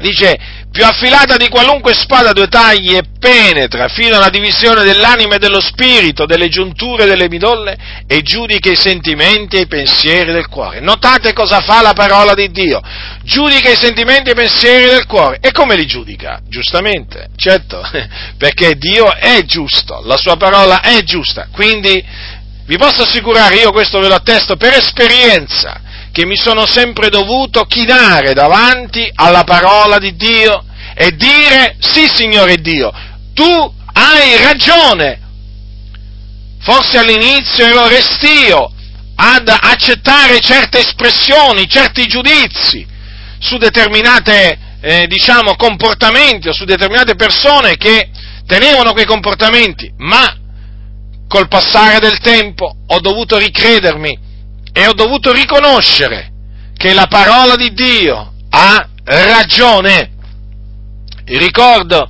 dice, più affilata di qualunque spada due tagli e penetra fino alla divisione dell'anima e dello spirito, delle giunture e delle midolle e giudica i sentimenti e i pensieri del cuore. Notate cosa fa la parola di Dio. Giudica i sentimenti e i pensieri del cuore. E come li giudica? Giustamente, certo, [laughs] perché Dio è giusto, la sua parola è giusta. Quindi vi posso assicurare, io questo ve lo attesto per esperienza, che mi sono sempre dovuto chinare davanti alla parola di Dio e dire sì Signore Dio, tu hai ragione. Forse all'inizio ero restio ad accettare certe espressioni, certi giudizi su determinate, eh, diciamo, comportamenti o su determinate persone che tenevano quei comportamenti, ma col passare del tempo ho dovuto ricredermi e ho dovuto riconoscere che la parola di Dio ha ragione. Ricordo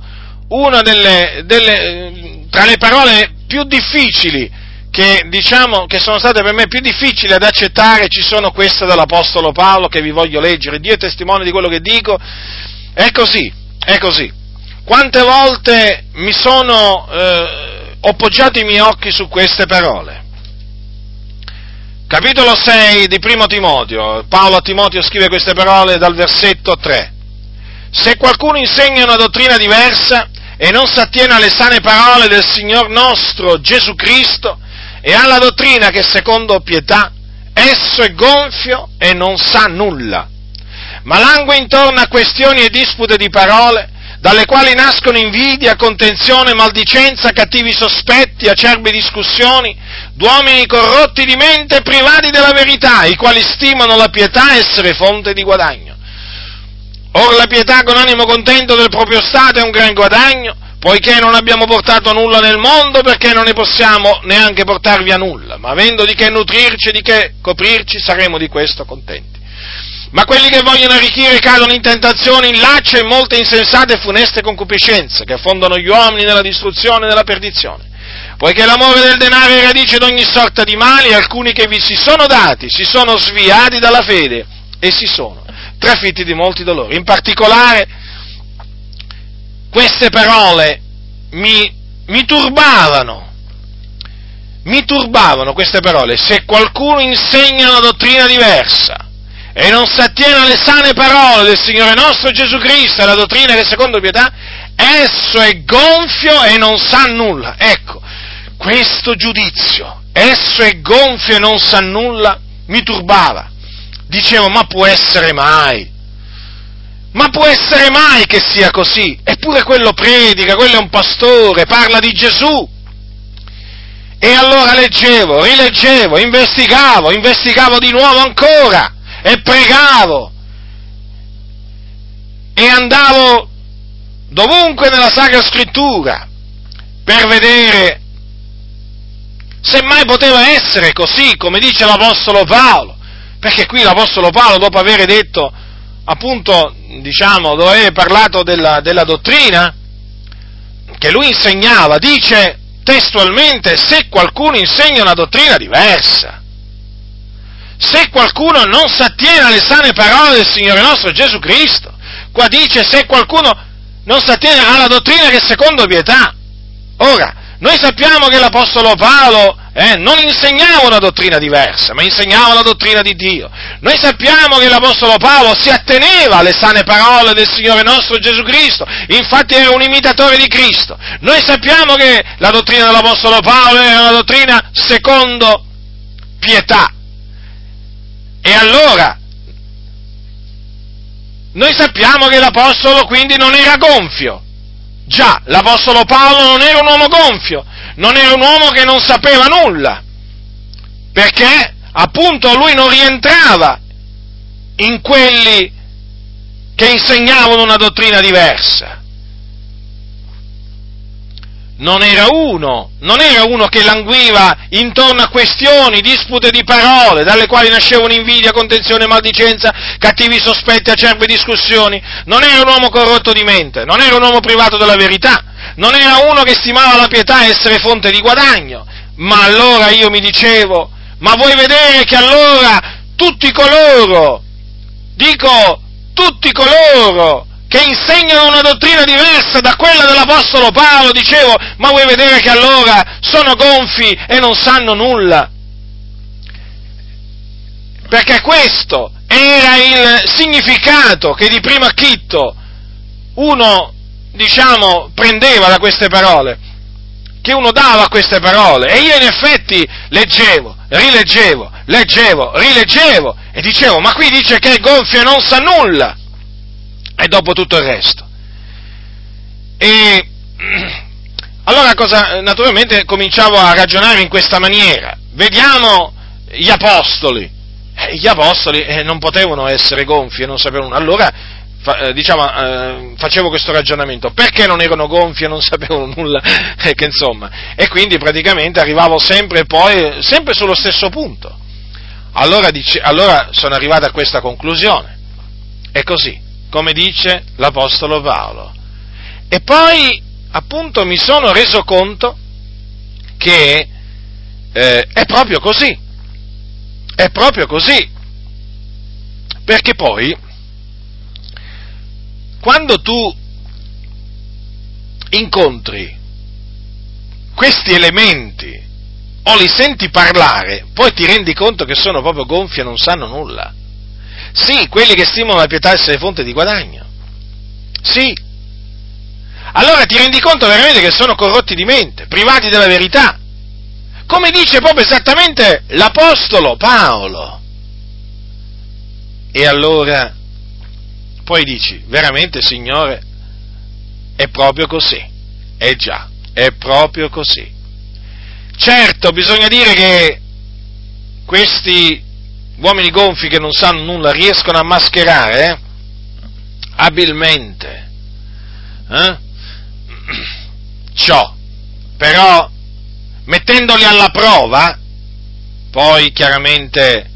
una delle, delle, tra le parole più difficili che diciamo che sono state per me più difficili ad accettare ci sono queste dell'Apostolo Paolo che vi voglio leggere. Dio è testimone di quello che dico. È così, è così. Quante volte mi sono, eh, ho poggiato i miei occhi su queste parole Capitolo 6 di Primo Timoteo. Paolo a Timoteo scrive queste parole dal versetto 3. Se qualcuno insegna una dottrina diversa e non si attiene alle sane parole del Signor nostro Gesù Cristo e alla dottrina che secondo pietà, esso è gonfio e non sa nulla, ma langue intorno a questioni e dispute di parole, dalle quali nascono invidia, contenzione, maldicenza, cattivi sospetti, acerbe discussioni, d'uomini corrotti di mente e privati della verità, i quali stimano la pietà essere fonte di guadagno. Or la pietà con animo contento del proprio stato è un gran guadagno, poiché non abbiamo portato nulla nel mondo, perché non ne possiamo neanche portar via nulla, ma avendo di che nutrirci e di che coprirci, saremo di questo contenti. Ma quelli che vogliono arricchire cadono in tentazioni, in laccio e molte insensate e funeste concupiscenze, che affondano gli uomini nella distruzione e nella perdizione. Poiché l'amore del denaro è radice di ogni sorta di mali, alcuni che vi si sono dati, si sono sviati dalla fede e si sono trafitti di molti dolori. In particolare, queste parole mi, mi turbavano, mi turbavano queste parole. Se qualcuno insegna una dottrina diversa, e non si attiene alle sane parole del Signore nostro Gesù Cristo, alla dottrina che secondo pietà, esso è gonfio e non sa nulla. Ecco, questo giudizio, esso è gonfio e non sa nulla, mi turbava. Dicevo, ma può essere mai? Ma può essere mai che sia così? Eppure quello predica, quello è un pastore, parla di Gesù. E allora leggevo, rileggevo, investigavo, investigavo di nuovo ancora e pregavo. E andavo dovunque nella Sacra Scrittura per vedere se mai poteva essere così come dice l'Apostolo Paolo, perché qui l'Apostolo Paolo dopo aver detto appunto, diciamo, dove aveva parlato della, della dottrina che lui insegnava, dice testualmente se qualcuno insegna una dottrina diversa se qualcuno non si attiene alle sane parole del Signore nostro Gesù Cristo. Qua dice se qualcuno non si attiene alla dottrina che è secondo pietà. Ora, noi sappiamo che l'Apostolo Paolo eh, non insegnava una dottrina diversa, ma insegnava la dottrina di Dio. Noi sappiamo che l'Apostolo Paolo si atteneva alle sane parole del Signore nostro Gesù Cristo, infatti era un imitatore di Cristo. Noi sappiamo che la dottrina dell'Apostolo Paolo era una dottrina secondo pietà. E allora, noi sappiamo che l'Apostolo quindi non era gonfio. Già, l'Apostolo Paolo non era un uomo gonfio, non era un uomo che non sapeva nulla, perché appunto lui non rientrava in quelli che insegnavano una dottrina diversa non era uno, non era uno che languiva intorno a questioni, dispute di parole, dalle quali nascevano invidia, contenzione, maldicenza, cattivi sospetti, acerbe discussioni, non era un uomo corrotto di mente, non era un uomo privato della verità, non era uno che stimava la pietà essere fonte di guadagno, ma allora io mi dicevo, ma vuoi vedere che allora tutti coloro, dico tutti coloro che insegnano una dottrina diversa da quella dell'Apostolo Paolo, dicevo, ma vuoi vedere che allora sono gonfi e non sanno nulla? Perché questo era il significato che di primo acchitto uno, diciamo, prendeva da queste parole, che uno dava a queste parole. E io in effetti leggevo, rileggevo, leggevo, rileggevo e dicevo, ma qui dice che è gonfio e non sa nulla e dopo tutto il resto. E [clears throat] allora cosa, naturalmente cominciavo a ragionare in questa maniera. Vediamo gli apostoli. Eh, gli apostoli eh, non potevano essere gonfi e non sapevano. Allora, fa, eh, diciamo, eh, facevo questo ragionamento. Perché non erano gonfi e non [laughs] sapevano nulla? Eh, che insomma. E quindi praticamente arrivavo sempre poi, sempre sullo stesso punto. Allora, dice, allora sono arrivato a questa conclusione. È così come dice l'Apostolo Paolo. E poi, appunto, mi sono reso conto che eh, è proprio così, è proprio così, perché poi, quando tu incontri questi elementi o li senti parlare, poi ti rendi conto che sono proprio gonfi e non sanno nulla. Sì, quelli che stimano la pietà essere fonte di guadagno. Sì. Allora ti rendi conto veramente che sono corrotti di mente, privati della verità. come dice proprio esattamente l'Apostolo Paolo. E allora, poi dici, veramente Signore, è proprio così. Eh già, è proprio così. Certo, bisogna dire che questi uomini gonfi che non sanno nulla riescono a mascherare eh, abilmente. Eh, [clears throat] ciò, però mettendoli alla prova, poi chiaramente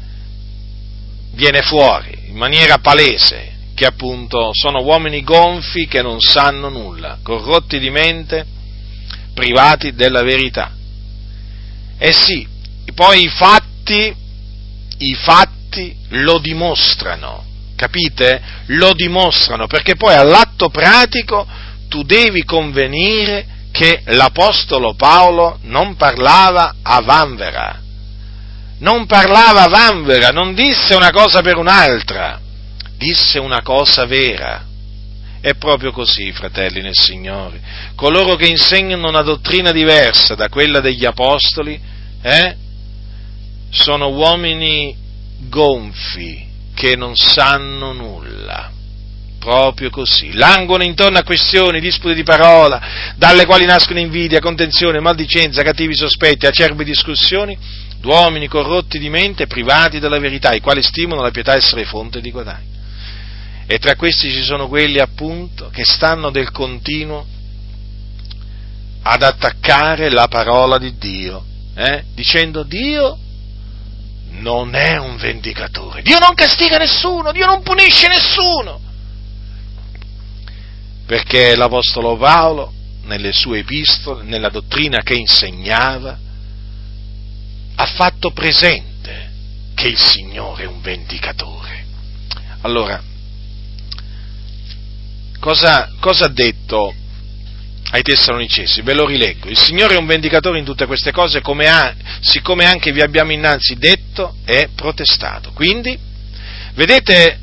viene fuori in maniera palese che appunto sono uomini gonfi che non sanno nulla, corrotti di mente, privati della verità. Eh sì, poi i fatti, i fatti lo dimostrano, capite? Lo dimostrano, perché poi all'atto pratico tu devi convenire che l'Apostolo Paolo non parlava a vanvera, non parlava a vanvera, non disse una cosa per un'altra, disse una cosa vera. È proprio così, fratelli nel Signore. Coloro che insegnano una dottrina diversa da quella degli Apostoli, eh, sono uomini gonfi che non sanno nulla. Proprio così. Languono intorno a questioni, dispute di parola, dalle quali nascono invidia, contenzione, maldicenza, cattivi sospetti, acerbe discussioni, d'uomini corrotti di mente, privati della verità, i quali stimano la pietà essere fonte di guadagno. E tra questi ci sono quelli appunto che stanno del continuo ad attaccare la parola di Dio, eh? dicendo Dio non è un vendicatore, Dio non castiga nessuno, Dio non punisce nessuno perché l'Apostolo Paolo, nelle sue epistole, nella dottrina che insegnava, ha fatto presente che il Signore è un vendicatore. Allora, cosa, cosa ha detto ai Tessalonicesi? Ve lo rileggo. Il Signore è un vendicatore in tutte queste cose, come ha, siccome anche vi abbiamo innanzi detto e protestato. Quindi, vedete,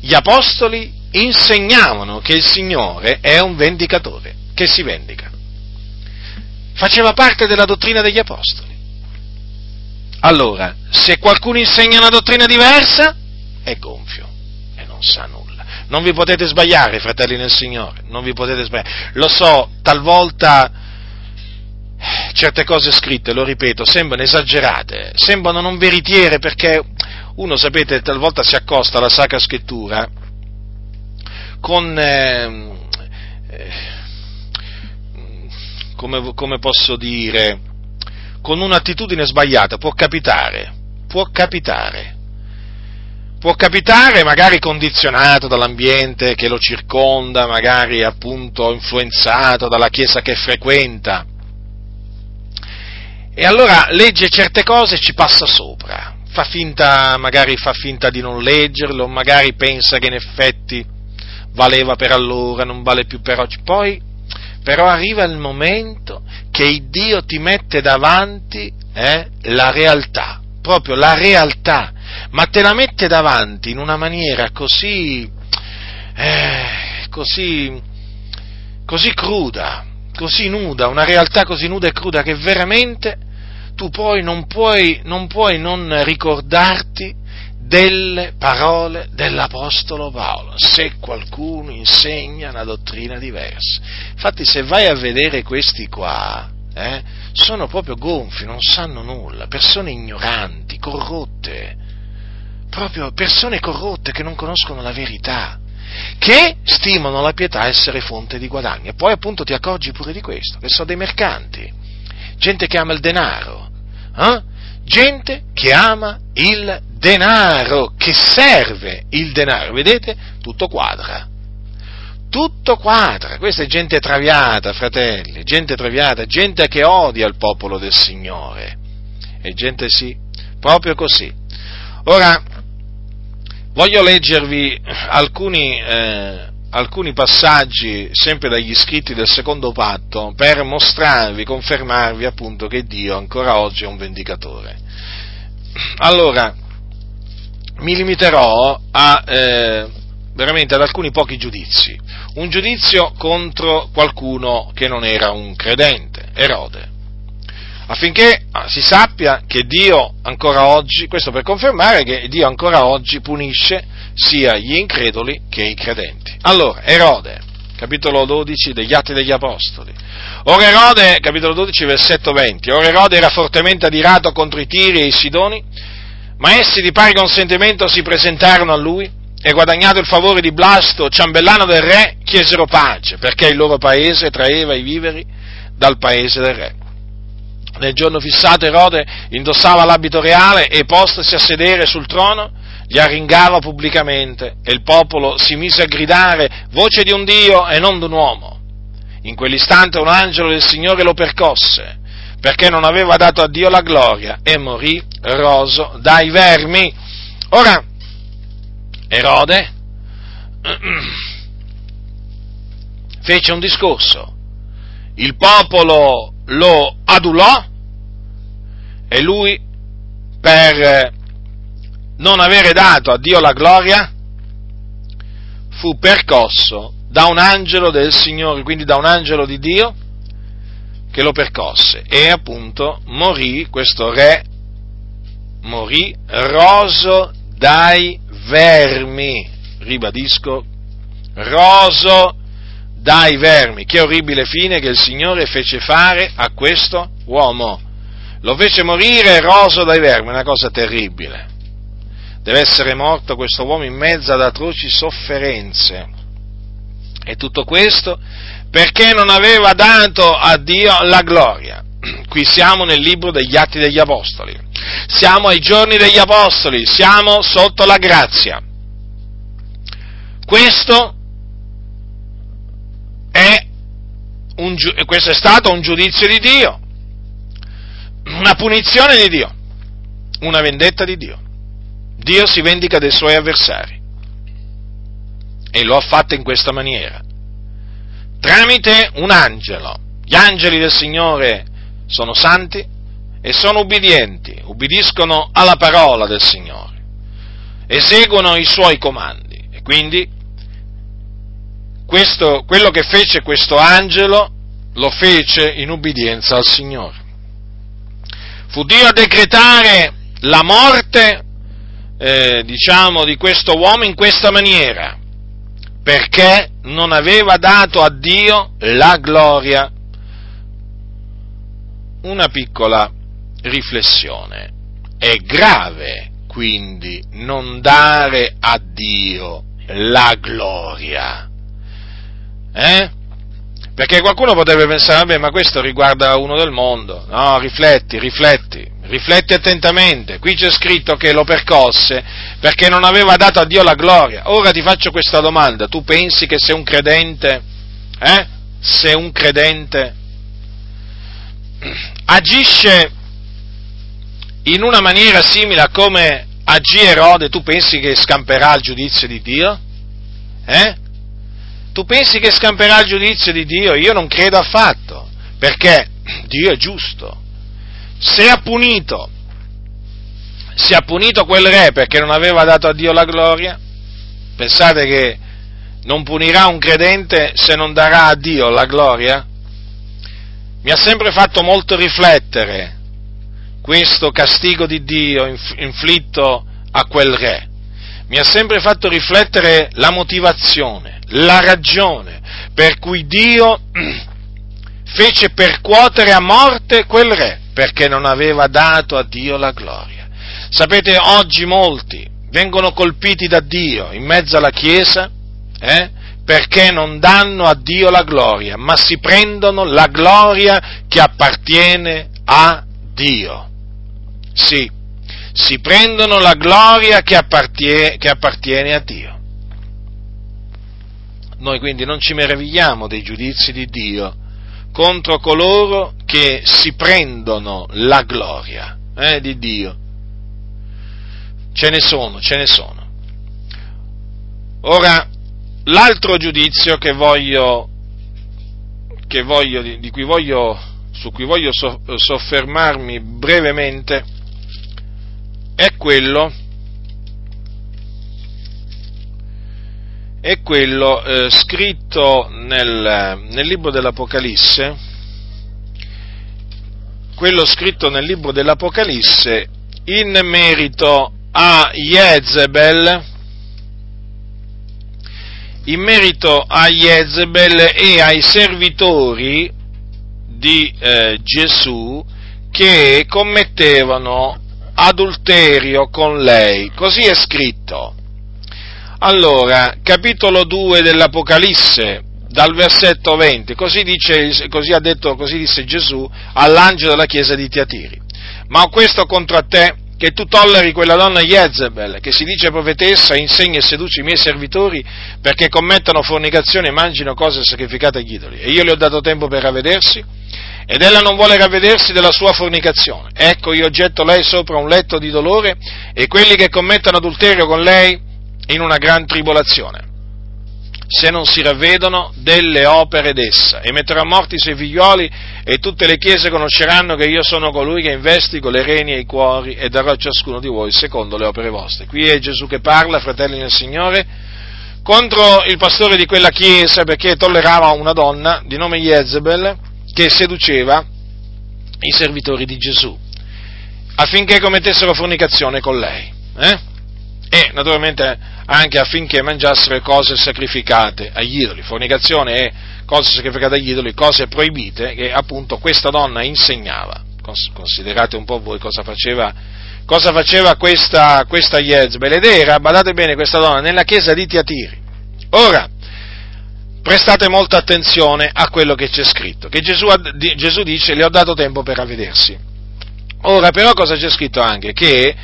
gli apostoli insegnavano che il Signore è un vendicatore, che si vendica. Faceva parte della dottrina degli Apostoli. Allora, se qualcuno insegna una dottrina diversa, è gonfio e non sa nulla. Non vi potete sbagliare, fratelli nel Signore, non vi potete sbagliare. Lo so, talvolta certe cose scritte, lo ripeto, sembrano esagerate, sembrano non veritiere perché uno, sapete, talvolta si accosta alla Sacra Scrittura con, eh, come, come posso dire, con un'attitudine sbagliata, può capitare, può capitare. Può capitare magari condizionato dall'ambiente che lo circonda, magari appunto influenzato dalla chiesa che frequenta. E allora legge certe cose e ci passa sopra, fa finta, magari fa finta di non leggerlo, magari pensa che in effetti valeva per allora, non vale più per oggi. Poi però arriva il momento che Dio ti mette davanti eh, la realtà, proprio la realtà, ma te la mette davanti in una maniera così, eh, così, così cruda, così nuda, una realtà così nuda e cruda che veramente tu poi non puoi non, puoi non ricordarti delle parole dell'Apostolo Paolo, se qualcuno insegna una dottrina diversa. Infatti se vai a vedere questi qua, eh, sono proprio gonfi, non sanno nulla, persone ignoranti, corrotte, proprio persone corrotte che non conoscono la verità, che stimano la pietà essere fonte di guadagno. E poi appunto ti accorgi pure di questo, che sono dei mercanti, gente che ama il denaro, eh? gente che ama il denaro, che serve il denaro. Vedete? Tutto quadra. Tutto quadra. Questa è gente traviata, fratelli, gente traviata, gente che odia il popolo del Signore. E gente sì, proprio così. Ora, voglio leggervi alcuni, eh, alcuni passaggi sempre dagli scritti del secondo patto per mostrarvi, confermarvi appunto che Dio ancora oggi è un vendicatore. Allora, mi limiterò a, eh, veramente ad alcuni pochi giudizi. Un giudizio contro qualcuno che non era un credente, Erode. Affinché ah, si sappia che Dio ancora oggi, questo per confermare che Dio ancora oggi punisce sia gli increduli che i credenti. Allora, Erode, capitolo 12 degli Atti degli Apostoli. Ora Erode, capitolo 12, versetto 20, ora Erode era fortemente adirato contro i Tiri e i Sidoni, ma essi di pari consentimento si presentarono a lui e guadagnato il favore di Blasto, ciambellano del re, chiesero pace, perché il loro paese traeva i viveri dal paese del re. Nel giorno fissato Erode indossava l'abito reale e postasi a sedere sul trono, li arringava pubblicamente e il popolo si mise a gridare voce di un Dio e non di un uomo. In quell'istante un angelo del Signore lo percosse, perché non aveva dato a Dio la gloria e morì roso dai vermi. Ora, Erode [clears throat] fece un discorso, il popolo lo adulò e lui, per non avere dato a Dio la gloria, fu percosso da un angelo del Signore, quindi da un angelo di Dio, che lo percosse. E appunto morì, questo re morì roso dai vermi, ribadisco, roso dai vermi. Che orribile fine che il Signore fece fare a questo uomo lo fece morire roso dai vermi, una cosa terribile. Deve essere morto questo uomo in mezzo ad atroci sofferenze. E tutto questo perché non aveva dato a Dio la gloria. Qui siamo nel libro degli Atti degli Apostoli. Siamo ai giorni degli Apostoli, siamo sotto la grazia. Questo è, un, questo è stato un giudizio di Dio una punizione di Dio, una vendetta di Dio. Dio si vendica dei suoi avversari e lo ha fatto in questa maniera, tramite un angelo. Gli angeli del Signore sono santi e sono ubbidienti, ubbidiscono alla parola del Signore, eseguono i suoi comandi e quindi questo, quello che fece questo angelo lo fece in ubbidienza al Signore. Fu Dio a decretare la morte, eh, diciamo, di questo uomo in questa maniera, perché non aveva dato a Dio la gloria. Una piccola riflessione. È grave quindi non dare a Dio la gloria. Eh? Perché qualcuno potrebbe pensare, vabbè, ma questo riguarda uno del mondo. No, rifletti, rifletti, rifletti attentamente. Qui c'è scritto che lo percosse perché non aveva dato a Dio la gloria. Ora ti faccio questa domanda, tu pensi che se un credente, eh, se un credente [clears throat] agisce in una maniera simile a come agì Erode, tu pensi che scamperà il giudizio di Dio? Eh? Tu pensi che scamperà il giudizio di Dio? Io non credo affatto, perché Dio è giusto. Se ha punito, se ha punito quel re perché non aveva dato a Dio la gloria, pensate che non punirà un credente se non darà a Dio la gloria? Mi ha sempre fatto molto riflettere questo castigo di Dio inflitto a quel re. Mi ha sempre fatto riflettere la motivazione, la ragione per cui Dio [clears throat] fece percuotere a morte quel re, perché non aveva dato a Dio la gloria. Sapete, oggi molti vengono colpiti da Dio in mezzo alla Chiesa, eh, perché non danno a Dio la gloria, ma si prendono la gloria che appartiene a Dio. Sì, si prendono la gloria che appartiene, che appartiene a Dio. Noi quindi non ci meravigliamo dei giudizi di Dio contro coloro che si prendono la gloria eh, di Dio. Ce ne sono, ce ne sono. Ora, l'altro giudizio che voglio, che voglio, di cui voglio, su cui voglio soffermarmi brevemente è quello è quello eh, scritto nel, nel libro dell'Apocalisse quello scritto nel libro dell'Apocalisse in merito a Jezebel, in merito a Jezebel e ai servitori di eh, Gesù che commettevano adulterio con lei. Così è scritto. Allora, capitolo 2 dell'Apocalisse, dal versetto 20, così, dice, così, detto, così disse Gesù all'angelo della chiesa di Tiatiri. Ma ho questo contro te, che tu tolleri quella donna Jezebel, che si dice profetessa, insegna e seduce i miei servitori perché commettano fornicazione e mangino cose sacrificate agli idoli. E io le ho dato tempo per ravvedersi, ed ella non vuole ravvedersi della sua fornicazione. Ecco, io getto lei sopra un letto di dolore e quelli che commettono adulterio con lei in una gran tribolazione se non si ravvedono delle opere d'essa, e metterò a morte i suoi figlioli, e tutte le chiese conosceranno che io sono colui che investigo le reni e i cuori, e darò a ciascuno di voi secondo le opere vostre. Qui è Gesù che parla, fratelli del Signore, contro il pastore di quella chiesa, perché tollerava una donna di nome Jezebel, che seduceva i servitori di Gesù, affinché commettessero fornicazione con lei. Eh? E naturalmente anche affinché mangiassero cose sacrificate agli idoli, fornicazione e cose sacrificate agli idoli, cose proibite che appunto questa donna insegnava. Considerate un po' voi cosa faceva, cosa faceva questa, questa Jezbel ed era, badate bene, questa donna nella chiesa di Tiatiri. Ora, prestate molta attenzione a quello che c'è scritto, che Gesù, Gesù dice le ho dato tempo per ravvedersi. Ora però cosa c'è scritto anche? Che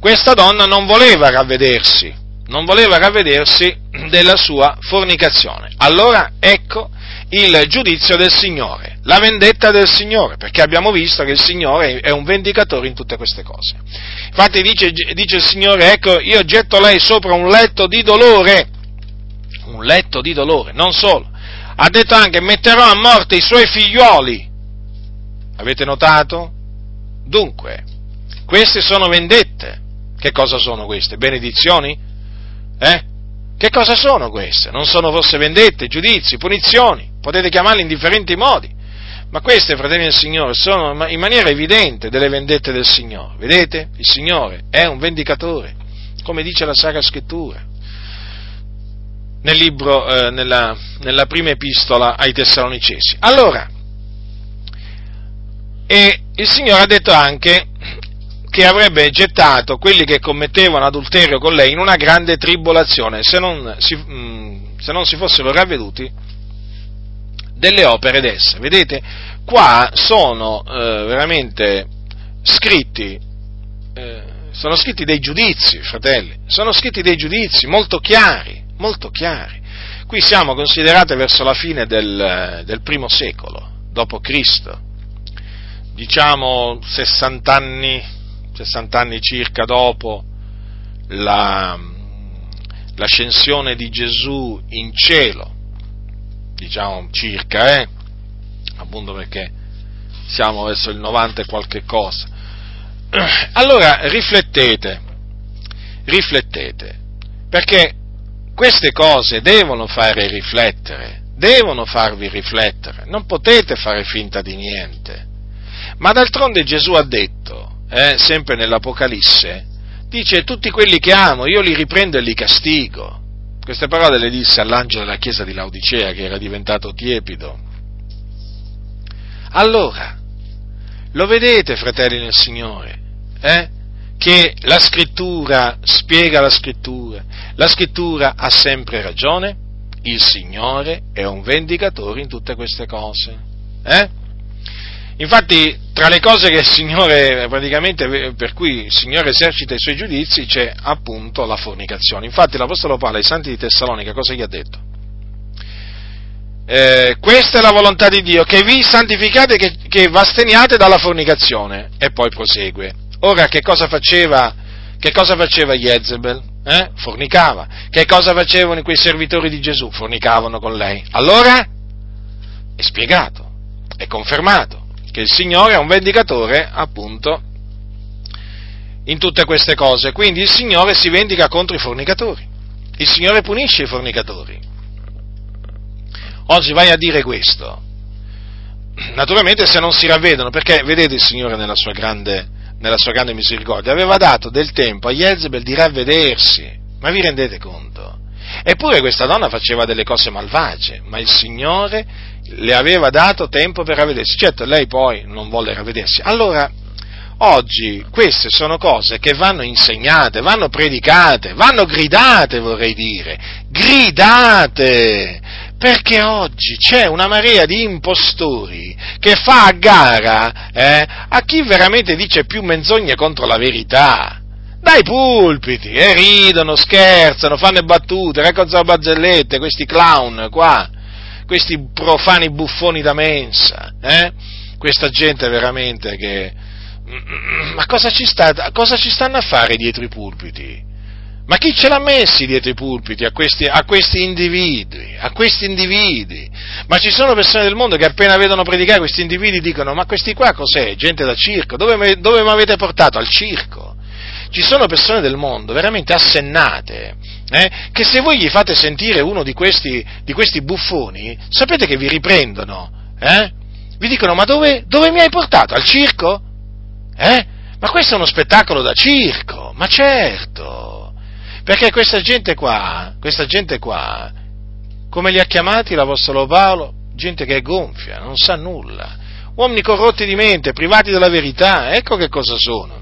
questa donna non voleva ravvedersi, non voleva ravvedersi della sua fornicazione. Allora ecco il giudizio del Signore, la vendetta del Signore, perché abbiamo visto che il Signore è un vendicatore in tutte queste cose. Infatti dice, dice il Signore, ecco, io getto lei sopra un letto di dolore, un letto di dolore, non solo. Ha detto anche, metterò a morte i suoi figlioli. Avete notato? Dunque, queste sono vendette che cosa sono queste? Benedizioni? Eh? Che cosa sono queste? Non sono forse vendette, giudizi, punizioni? Potete chiamarle in differenti modi. Ma queste, fratelli del Signore, sono in maniera evidente delle vendette del Signore. Vedete? Il Signore è un vendicatore, come dice la Sacra Scrittura. Nel libro, eh, nella, nella prima epistola ai Tessalonicesi. Allora, e il Signore ha detto anche che avrebbe gettato quelli che commettevano adulterio con lei in una grande tribolazione se non si, mh, mm, se non si fossero ravveduti delle opere d'esse. Vedete, qua sono eh, veramente scritti, eh, sono scritti dei giudizi, fratelli, sono scritti dei giudizi molto chiari, molto chiari. Qui siamo considerati verso la fine del, del primo secolo, Cristo, diciamo 60 anni 60 anni circa dopo la, l'ascensione di Gesù in cielo, diciamo circa, eh? appunto perché siamo verso il 90 e qualche cosa. [clears throat] Allora riflettete, riflettete, perché queste cose devono fare riflettere, devono farvi riflettere, non potete fare finta di niente. Ma d'altronde Gesù ha detto, eh, sempre nell'Apocalisse, dice tutti quelli che amo io li riprendo e li castigo. Queste parole le disse all'angelo della chiesa di Laodicea che era diventato tiepido. Allora, lo vedete, fratelli nel Signore, eh? che la scrittura spiega la scrittura, la scrittura ha sempre ragione, il Signore è un vendicatore in tutte queste cose. Eh? Infatti, tra le cose che il Signore, praticamente, per cui il Signore esercita i suoi giudizi, c'è appunto la fornicazione. Infatti, l'Apostolo Paolo ai Santi di Tessalonica cosa gli ha detto? Eh, questa è la volontà di Dio, che vi santificate che, che vasteniate dalla fornicazione. E poi prosegue. Ora, che cosa faceva, che cosa faceva Jezebel? Eh? Fornicava. Che cosa facevano quei servitori di Gesù? Fornicavano con lei. Allora? È spiegato, è confermato che il Signore è un vendicatore, appunto, in tutte queste cose. Quindi il Signore si vendica contro i fornicatori. Il Signore punisce i fornicatori. Oggi vai a dire questo. naturalmente se non si ravvedono, perché vedete il Signore nella sua grande, nella sua grande misericordia, aveva dato del tempo a Jezebel di ravvedersi, ma vi rendete conto? Eppure questa donna faceva delle cose malvagie, ma il Signore le aveva dato tempo per ravvedersi. Certo, lei poi non volle ravvedersi. Allora, oggi queste sono cose che vanno insegnate, vanno predicate, vanno gridate, vorrei dire. Gridate! Perché oggi c'è una marea di impostori che fa a gara eh, a chi veramente dice più menzogne contro la verità dai pulpiti e ridono, scherzano, fanno battute, raccontano barzellette, questi clown qua, questi profani buffoni da mensa, eh? questa gente veramente che... [clears throat] Ma cosa ci, sta, cosa ci stanno a fare dietro i pulpiti? Ma chi ce l'ha messi dietro i pulpiti a questi, a questi, individui? A questi individui? Ma ci sono persone del mondo che appena vedono predicare questi individui dicono: Ma questi qua cos'è? Gente da circo? Dove mi avete portato? Al circo? Ci sono persone del mondo veramente assennate, eh, che se voi gli fate sentire uno di questi, di questi buffoni, sapete che vi riprendono, eh? vi dicono ma dove, dove, mi hai portato? Al circo? Eh? Ma questo è uno spettacolo da circo, ma certo, perché questa gente qua, questa gente qua, come li ha chiamati l'Apostolo Paolo? Gente che è gonfia, non sa nulla, uomini corrotti di mente, privati della verità, ecco che cosa sono.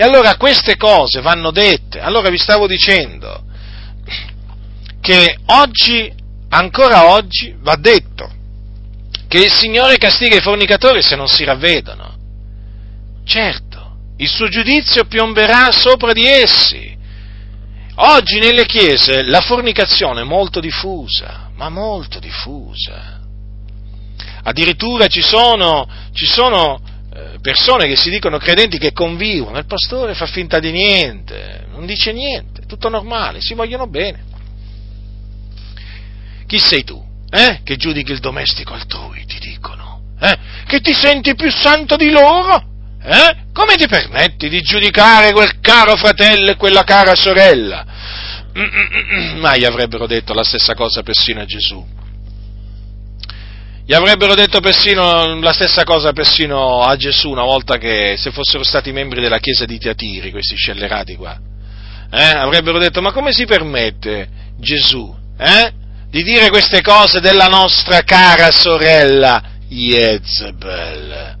E allora queste cose vanno dette. Allora vi stavo dicendo che oggi, ancora oggi, va detto che il Signore castiga i fornicatori se non si ravvedono. Certo, il suo giudizio piomberà sopra di essi. Oggi nelle chiese la fornicazione è molto diffusa, ma molto diffusa. Addirittura ci sono, ci sono persone che si dicono credenti che convivono, il pastore fa finta di niente, non dice niente, tutto normale, si vogliono bene. Chi sei tu? Eh? Che giudichi il domestico altrui, ti dicono. Eh? Che ti senti più santo di loro? Eh? Come ti permetti di giudicare quel caro fratello e quella cara sorella? [clears throat] Mai avrebbero detto la stessa cosa persino a Gesù. Gli avrebbero detto persino la stessa cosa persino a Gesù una volta che se fossero stati membri della chiesa di Tiatiri, questi scellerati qua. Eh? Avrebbero detto, ma come si permette Gesù eh? di dire queste cose della nostra cara sorella Jezebel?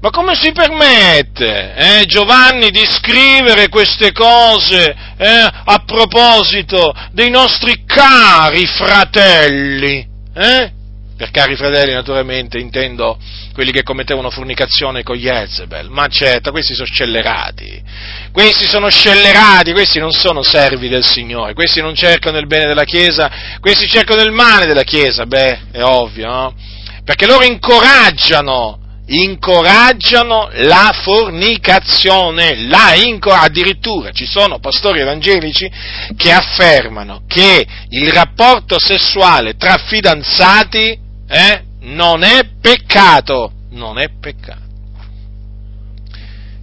Ma come si permette eh, Giovanni di scrivere queste cose eh, a proposito dei nostri cari fratelli? Per cari fratelli, naturalmente, intendo quelli che commettevano fornicazione con Jezebel. Ma certo, questi sono scellerati. Questi sono scellerati, questi non sono servi del Signore. Questi non cercano il bene della Chiesa, questi cercano il male della Chiesa. Beh, è ovvio, no? Perché loro incoraggiano incoraggiano la fornicazione, la incor- addirittura ci sono pastori evangelici che affermano che il rapporto sessuale tra fidanzati eh, non è peccato, non è peccato.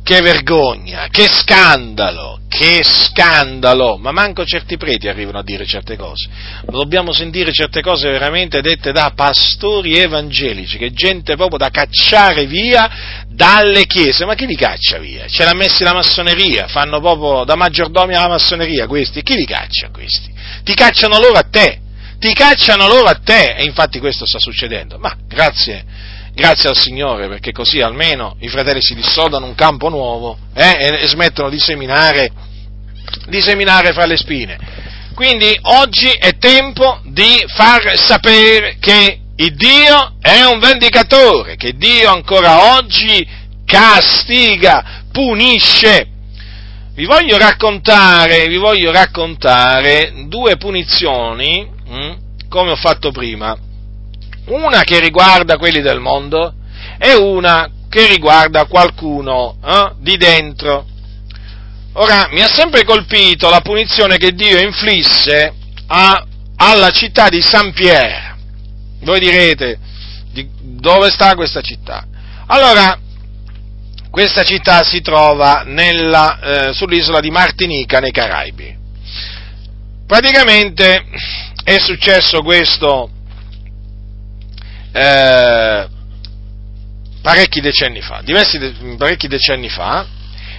Che vergogna, che scandalo, che scandalo, ma manco certi preti arrivano a dire certe cose. Dobbiamo sentire certe cose veramente dette da pastori evangelici, che gente proprio da cacciare via dalle chiese. Ma chi li caccia via? Ce l'ha messi la massoneria, fanno proprio da maggiordomi alla massoneria questi. Chi li caccia questi? Ti cacciano loro a te ti cacciano loro a te e infatti questo sta succedendo. Ma grazie, grazie al Signore perché così almeno i fratelli si dissodano un campo nuovo eh, e, smettono di seminare, di seminare fra le spine. Quindi oggi è tempo di far sapere che il Dio è un vendicatore, che Dio ancora oggi castiga, punisce. Vi voglio raccontare, vi voglio raccontare due punizioni Mm? come ho fatto prima, una che riguarda quelli del mondo e una che riguarda qualcuno eh, di dentro. Ora, mi ha sempre colpito la punizione che Dio inflisse a, alla città di Saint Pierre. Voi direte, di, dove sta questa città? Allora, questa città si trova nella, eh, sull'isola di Martinica, nei Caraibi. Praticamente è successo questo, eh, parecchi decenni fa, diversi parecchi decenni fa,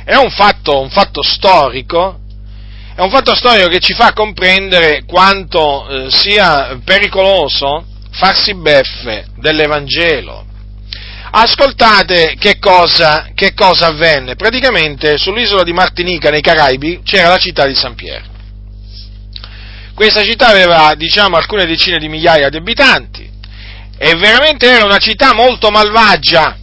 è un fatto, un fatto storico, è un fatto storico che ci fa comprendere quanto eh, sia pericoloso farsi beffe dell'Evangelo. Ascoltate che cosa, che cosa avvenne. Praticamente sull'isola di Martinica, nei Caraibi, c'era la città di San Piero. Questa città aveva, diciamo, alcune decine di migliaia di abitanti e veramente era una città molto malvagia,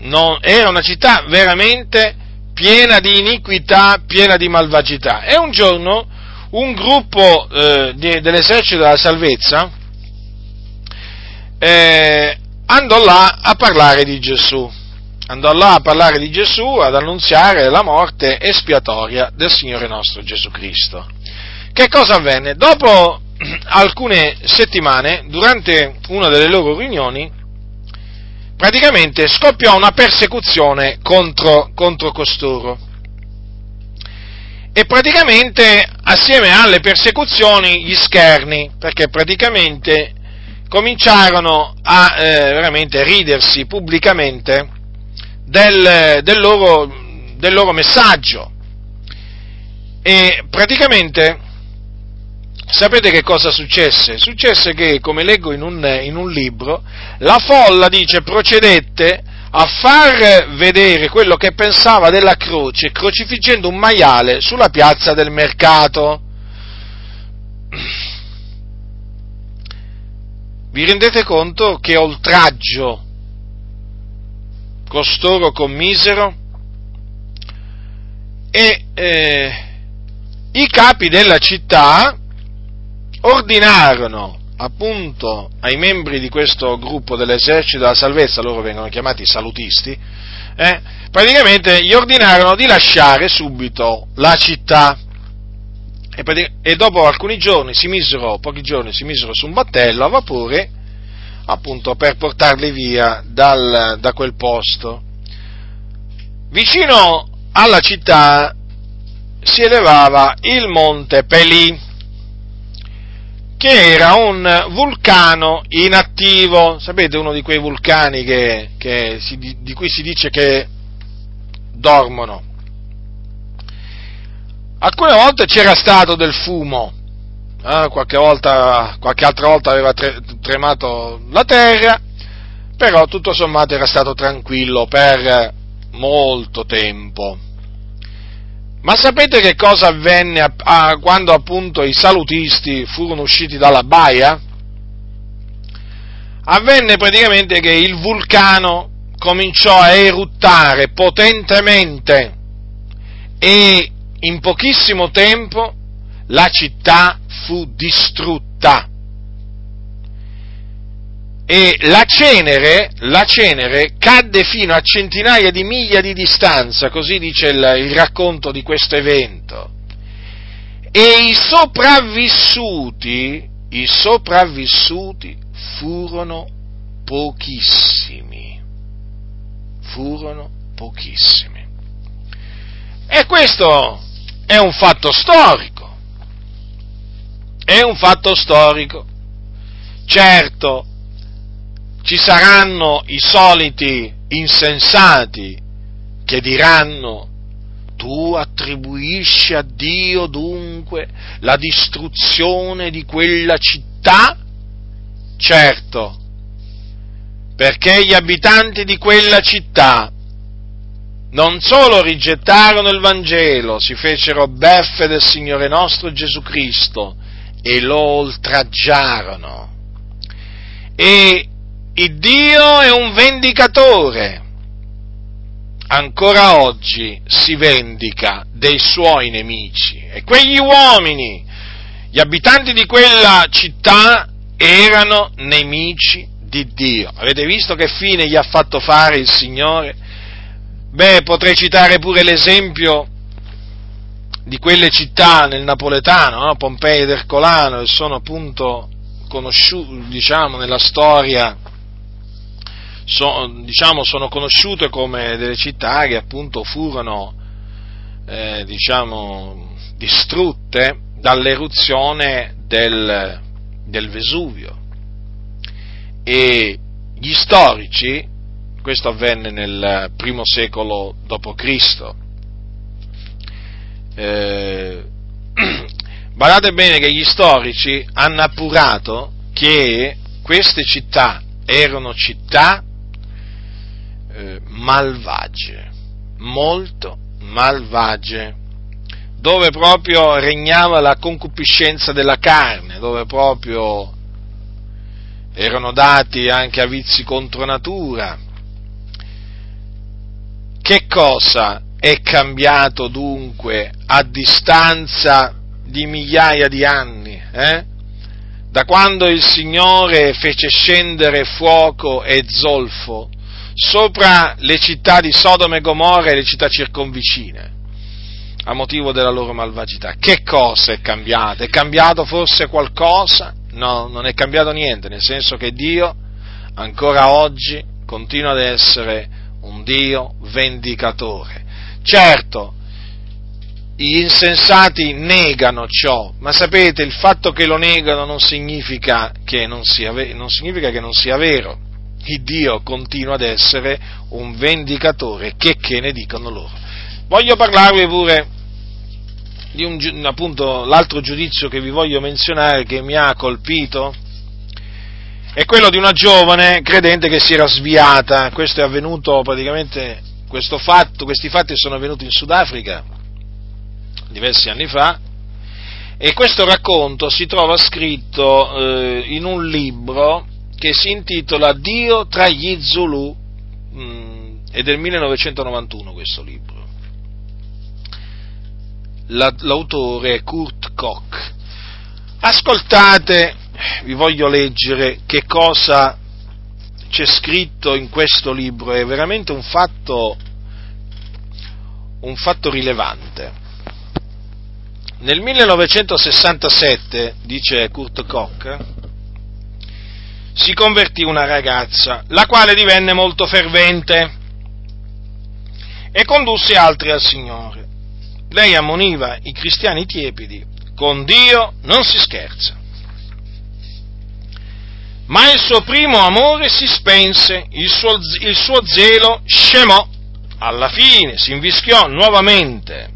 non, era una città veramente piena di iniquità, piena di malvagità. E un giorno un gruppo eh, di, dell'esercito della salvezza eh, andò là a parlare di Gesù, andò là a parlare di Gesù, ad annunziare la morte espiatoria del Signore nostro Gesù Cristo. Che cosa avvenne? Dopo [clears throat] alcune settimane, durante una delle loro riunioni, praticamente scoppiò una persecuzione contro, contro costoro. E praticamente assieme alle persecuzioni gli scherni, perché praticamente cominciarono a eh, veramente ridersi pubblicamente del, del, loro, del loro messaggio. E praticamente sapete che cosa successe? Successe che, come leggo in un, in un libro, la folla, dice, procedette a far vedere quello che pensava della croce, crocifiggendo un maiale sulla piazza del mercato. Vi rendete conto che oltraggio costoro commisero? E eh, i capi della città ordinarono appunto ai membri di questo gruppo dell'esercito della salvezza, loro vengono chiamati salutisti, eh, praticamente gli ordinarono di lasciare subito la città e, e dopo alcuni giorni si misero, pochi giorni si misero su un battello a vapore appunto per portarli via dal, da quel posto. Vicino alla città si elevava il monte Pelì, che era un vulcano inattivo, sapete uno di quei vulcani che, che si, di cui si dice che dormono. Alcune volte c'era stato del fumo, eh, qualche, volta, qualche altra volta aveva tre, tremato la terra, però tutto sommato era stato tranquillo per molto tempo. Ma sapete che cosa avvenne a, a, quando appunto i salutisti furono usciti dalla baia? Avvenne praticamente che il vulcano cominciò a eruttare potentemente e in pochissimo tempo la città fu distrutta. E la cenere, la cenere cadde fino a centinaia di miglia di distanza, così dice il, il racconto di questo evento. E i sopravvissuti, i sopravvissuti furono pochissimi. Furono pochissimi. E questo è un fatto storico, è un fatto storico. Certo, ci saranno i soliti insensati che diranno tu attribuisci a Dio dunque la distruzione di quella città? Certo, perché gli abitanti di quella città non solo rigettarono il Vangelo, si fecero beffe del Signore nostro Gesù Cristo e lo oltraggiarono. E il Dio è un vendicatore. Ancora oggi si vendica dei suoi nemici. E quegli uomini, gli abitanti di quella città, erano nemici di Dio. Avete visto che fine gli ha fatto fare il Signore? Beh, potrei citare pure l'esempio di quelle città nel napoletano, no? Pompei ed Ercolano, che sono appunto conosciute, diciamo, nella storia, so, diciamo, sono conosciute come delle città che appunto furono, eh, diciamo, distrutte dall'eruzione del, del Vesuvio. E gli storici questo avvenne nel primo secolo d.C. Eh, [clears throat] badate bene che gli storici hanno appurato che queste città erano città eh, malvagie, molto malvagie, dove proprio regnava la concupiscenza della carne, dove proprio erano dati anche a vizi contro natura. Che cosa è cambiato dunque a distanza di migliaia di anni? Eh? Da quando il Signore fece scendere fuoco e zolfo sopra le città di Sodoma e Gomorra e le città circonvicine a motivo della loro malvagità. Che cosa è cambiato? È cambiato forse qualcosa? No, non è cambiato niente, nel senso che Dio ancora oggi continua ad essere un Dio vendicatore. Certo, gli insensati negano ciò, ma sapete, il fatto che lo negano non significa che non sia, non significa che non sia vero. Dio continua ad essere un vendicatore, che, che ne dicono loro. Voglio parlarvi pure di un, appunto, l'altro giudizio che vi voglio menzionare che mi ha colpito è quello di una giovane credente che si era sviata. Questo è avvenuto praticamente, questo fatto, questi fatti sono avvenuti in Sudafrica diversi anni fa e questo racconto si trova scritto eh, in un libro che si intitola Dio tra gli Zulu, mh, mm, è del 1991 questo libro. La, l'autore è Kurt Koch. Ascoltate, vi voglio leggere che cosa c'è scritto in questo libro, è veramente un fatto, un fatto rilevante. Nel 1967, dice Kurt Koch, si convertì una ragazza, la quale divenne molto fervente e condusse altri al Signore. Lei ammoniva i cristiani tiepidi, con Dio non si scherza. Ma il suo primo amore si spense, il suo, il suo zelo scemò, alla fine si invischiò nuovamente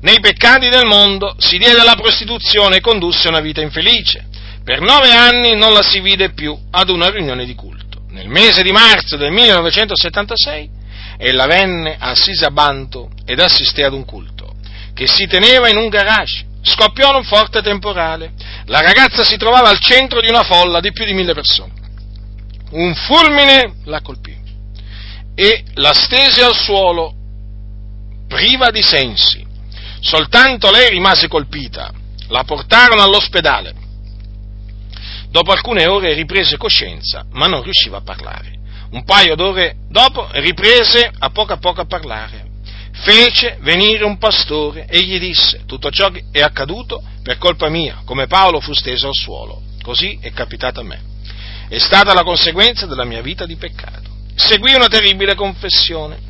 nei peccati del mondo, si diede alla prostituzione e condusse una vita infelice. Per nove anni non la si vide più ad una riunione di culto. Nel mese di marzo del 1976 ella venne a Sisabanto ed assisté ad un culto che si teneva in un garage. Scoppiò un forte temporale. La ragazza si trovava al centro di una folla di più di mille persone. Un fulmine la colpì e la stese al suolo, priva di sensi. Soltanto lei rimase colpita. La portarono all'ospedale Dopo alcune ore riprese coscienza, ma non riusciva a parlare. Un paio d'ore dopo riprese a poco a poco a parlare. Fece venire un pastore e gli disse, tutto ciò è accaduto per colpa mia, come Paolo fu steso al suolo. Così è capitato a me. È stata la conseguenza della mia vita di peccato. Seguì una terribile confessione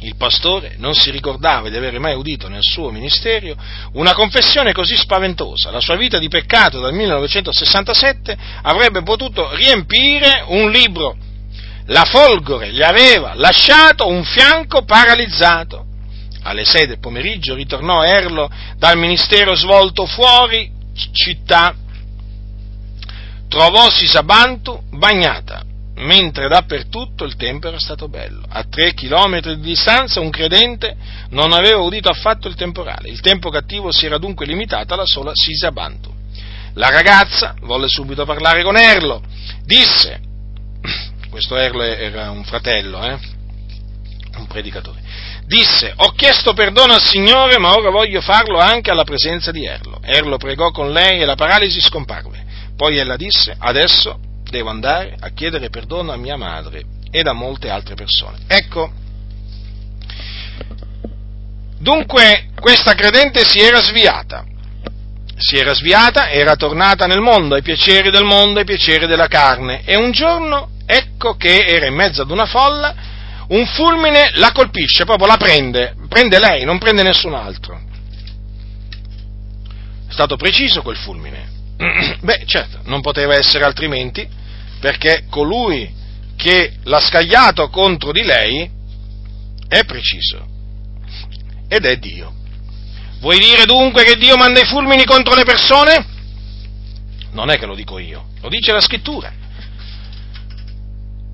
il pastore non si ricordava di avere mai udito nel suo ministero una confessione così spaventosa. La sua vita di peccato dal 1967 avrebbe potuto riempire un libro. La folgore gli aveva lasciato un fianco paralizzato. Alle sei del pomeriggio ritornò Erlo dal ministero svolto fuori città. Trovò Sisabantu bagnata mentre dappertutto il tempo era stato bello. A tre chilometri di distanza un credente non aveva udito affatto il temporale. Il tempo cattivo si era dunque limitato alla sola Sisabantu. La ragazza volle subito parlare con Erlo. Disse, [clears throat] questo Erlo era un fratello, eh? un predicatore, disse, ho chiesto perdono al Signore, ma ora voglio farlo anche alla presenza di Erlo. Erlo pregò con lei e la paralisi scomparve. Poi ella disse, adesso devo andare a chiedere perdono a mia madre e a molte altre persone. Ecco, dunque questa credente si era sviata, si era sviata, era tornata nel mondo, ai piaceri del mondo, ai piaceri della carne, e un giorno, ecco che era in mezzo ad una folla, un fulmine la colpisce, proprio la prende, prende lei, non prende nessun altro. È stato preciso quel fulmine. [clears throat] Beh, certo, non poteva essere altrimenti, perché colui che l'ha scagliato contro di lei è preciso ed è Dio. Vuoi dire dunque che Dio manda i fulmini contro le persone? Non è che lo dico io, lo dice la scrittura.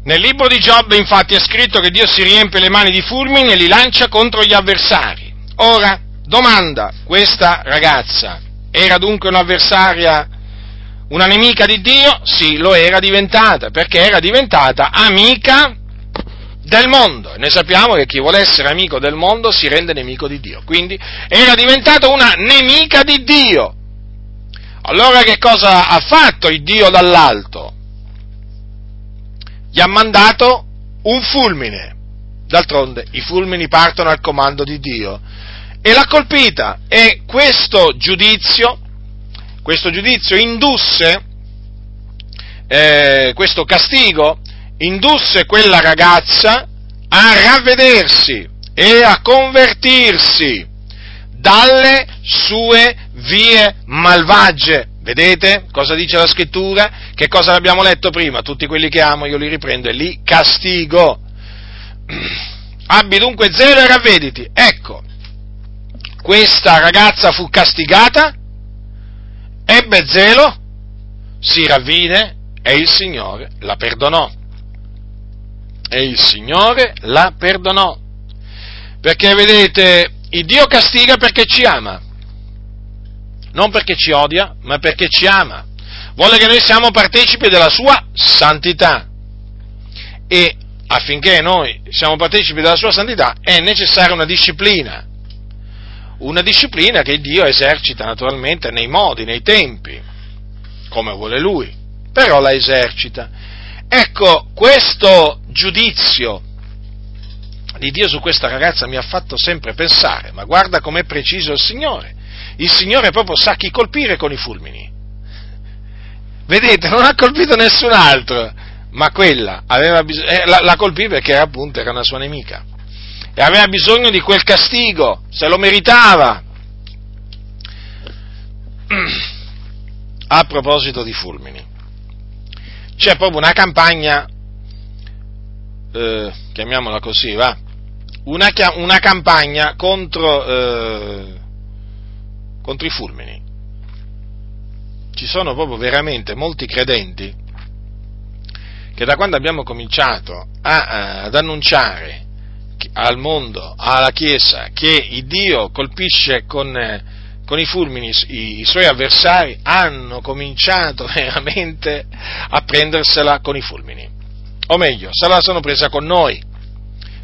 Nel libro di Giobbe infatti è scritto che Dio si riempie le mani di fulmini e li lancia contro gli avversari. Ora, domanda, questa ragazza era dunque un'avversaria, una nemica di Dio? Sì, lo era diventata, perché era diventata amica del mondo. E noi sappiamo che chi vuole essere amico del mondo si rende nemico di Dio. Quindi era diventata una nemica di Dio. Allora che cosa ha fatto il Dio dall'alto? Gli ha mandato un fulmine. D'altronde i fulmini partono al comando di Dio. E l'ha colpita. E questo giudizio, questo giudizio indusse, eh, questo castigo, indusse quella ragazza a ravvedersi e a convertirsi dalle sue vie malvagie. Vedete cosa dice la scrittura? Che cosa abbiamo letto prima? Tutti quelli che amo io li riprendo e li castigo. [clears throat] Abbi dunque zelo e ravvediti. Ecco, questa ragazza fu castigata, ebbe zelo, si ravvide e il Signore la perdonò. E il Signore la perdonò. Perché vedete, il Dio castiga perché ci ama non perché ci odia, ma perché ci ama. Vuole che noi siamo partecipi della sua santità. E affinché noi siamo partecipi della sua santità è necessaria una disciplina. Una disciplina che Dio esercita naturalmente nei modi, nei tempi, come vuole Lui, però la esercita. Ecco, questo giudizio di Dio su questa ragazza mi ha fatto sempre pensare, ma guarda com'è preciso il Signore il Signore proprio sa chi colpire con i fulmini. Vedete, non ha colpito nessun altro, ma quella aveva bisogno, eh, la, la colpì perché appunto era una sua nemica e aveva bisogno di quel castigo, se lo meritava. A proposito di fulmini, c'è proprio una campagna, eh, chiamiamola così, va, una, una campagna contro eh, contro i fulmini. Ci sono proprio veramente molti credenti che da quando abbiamo cominciato a, ad annunciare al mondo, alla Chiesa, che il Dio colpisce con, con i fulmini i, i, suoi avversari, hanno cominciato [laughs] veramente a prendersela con i fulmini. O meglio, se la sono presa con noi,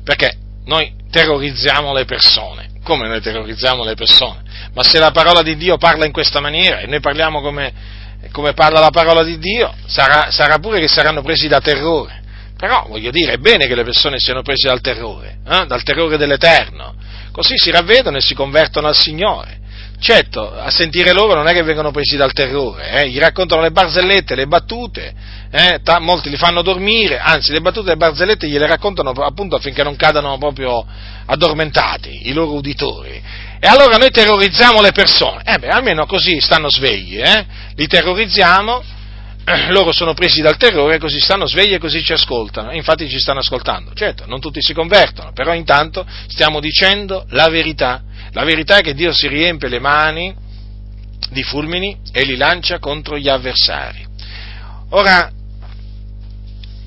perché noi terrorizziamo le persone. Come noi terrorizziamo le persone? Ma se la parola di Dio parla in questa maniera e noi parliamo come, come parla la parola di Dio, sarà, sarà, pure che saranno presi da terrore. Però voglio dire, è bene che le persone siano prese dal terrore, eh? dal terrore dell'Eterno. Così si ravvedono e si convertono al Signore. Certo, a sentire loro non è che vengono presi dal terrore, eh? gli raccontano le barzellette, le battute, eh? Ta- molti li fanno dormire, anzi le battute e le barzellette gliele raccontano appunto affinché non cadano proprio addormentati i loro uditori. E allora noi terrorizziamo le persone, eh beh, almeno così stanno svegli, eh? li terrorizziamo, [clears throat] loro sono presi dal terrore, così stanno svegli e così ci ascoltano, infatti ci stanno ascoltando. Certo, non tutti si convertono, però intanto stiamo dicendo la verità. La verità è che Dio si riempie le mani di fulmini e li lancia contro gli avversari. Ora,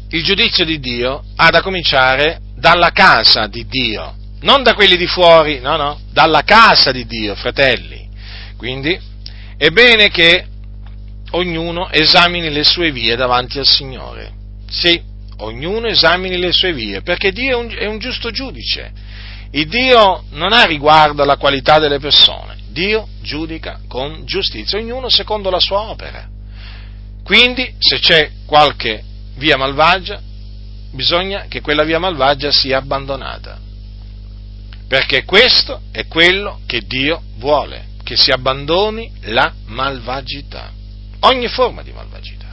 il giudizio di Dio ha da cominciare dalla casa di Dio, non da quelli di fuori, no, no, dalla casa di Dio, fratelli. Quindi è bene che ognuno esamini le sue vie davanti al Signore. Sì, ognuno esamini le sue vie, perché Dio è un, è un giusto giudice. Il Dio non ha riguardo alla qualità delle persone, Dio giudica con giustizia, ognuno secondo la sua opera. Quindi, se c'è qualche via malvagia, bisogna che quella via malvagia sia abbandonata perché questo è quello che Dio vuole, che si abbandoni la malvagità, ogni forma di malvagità.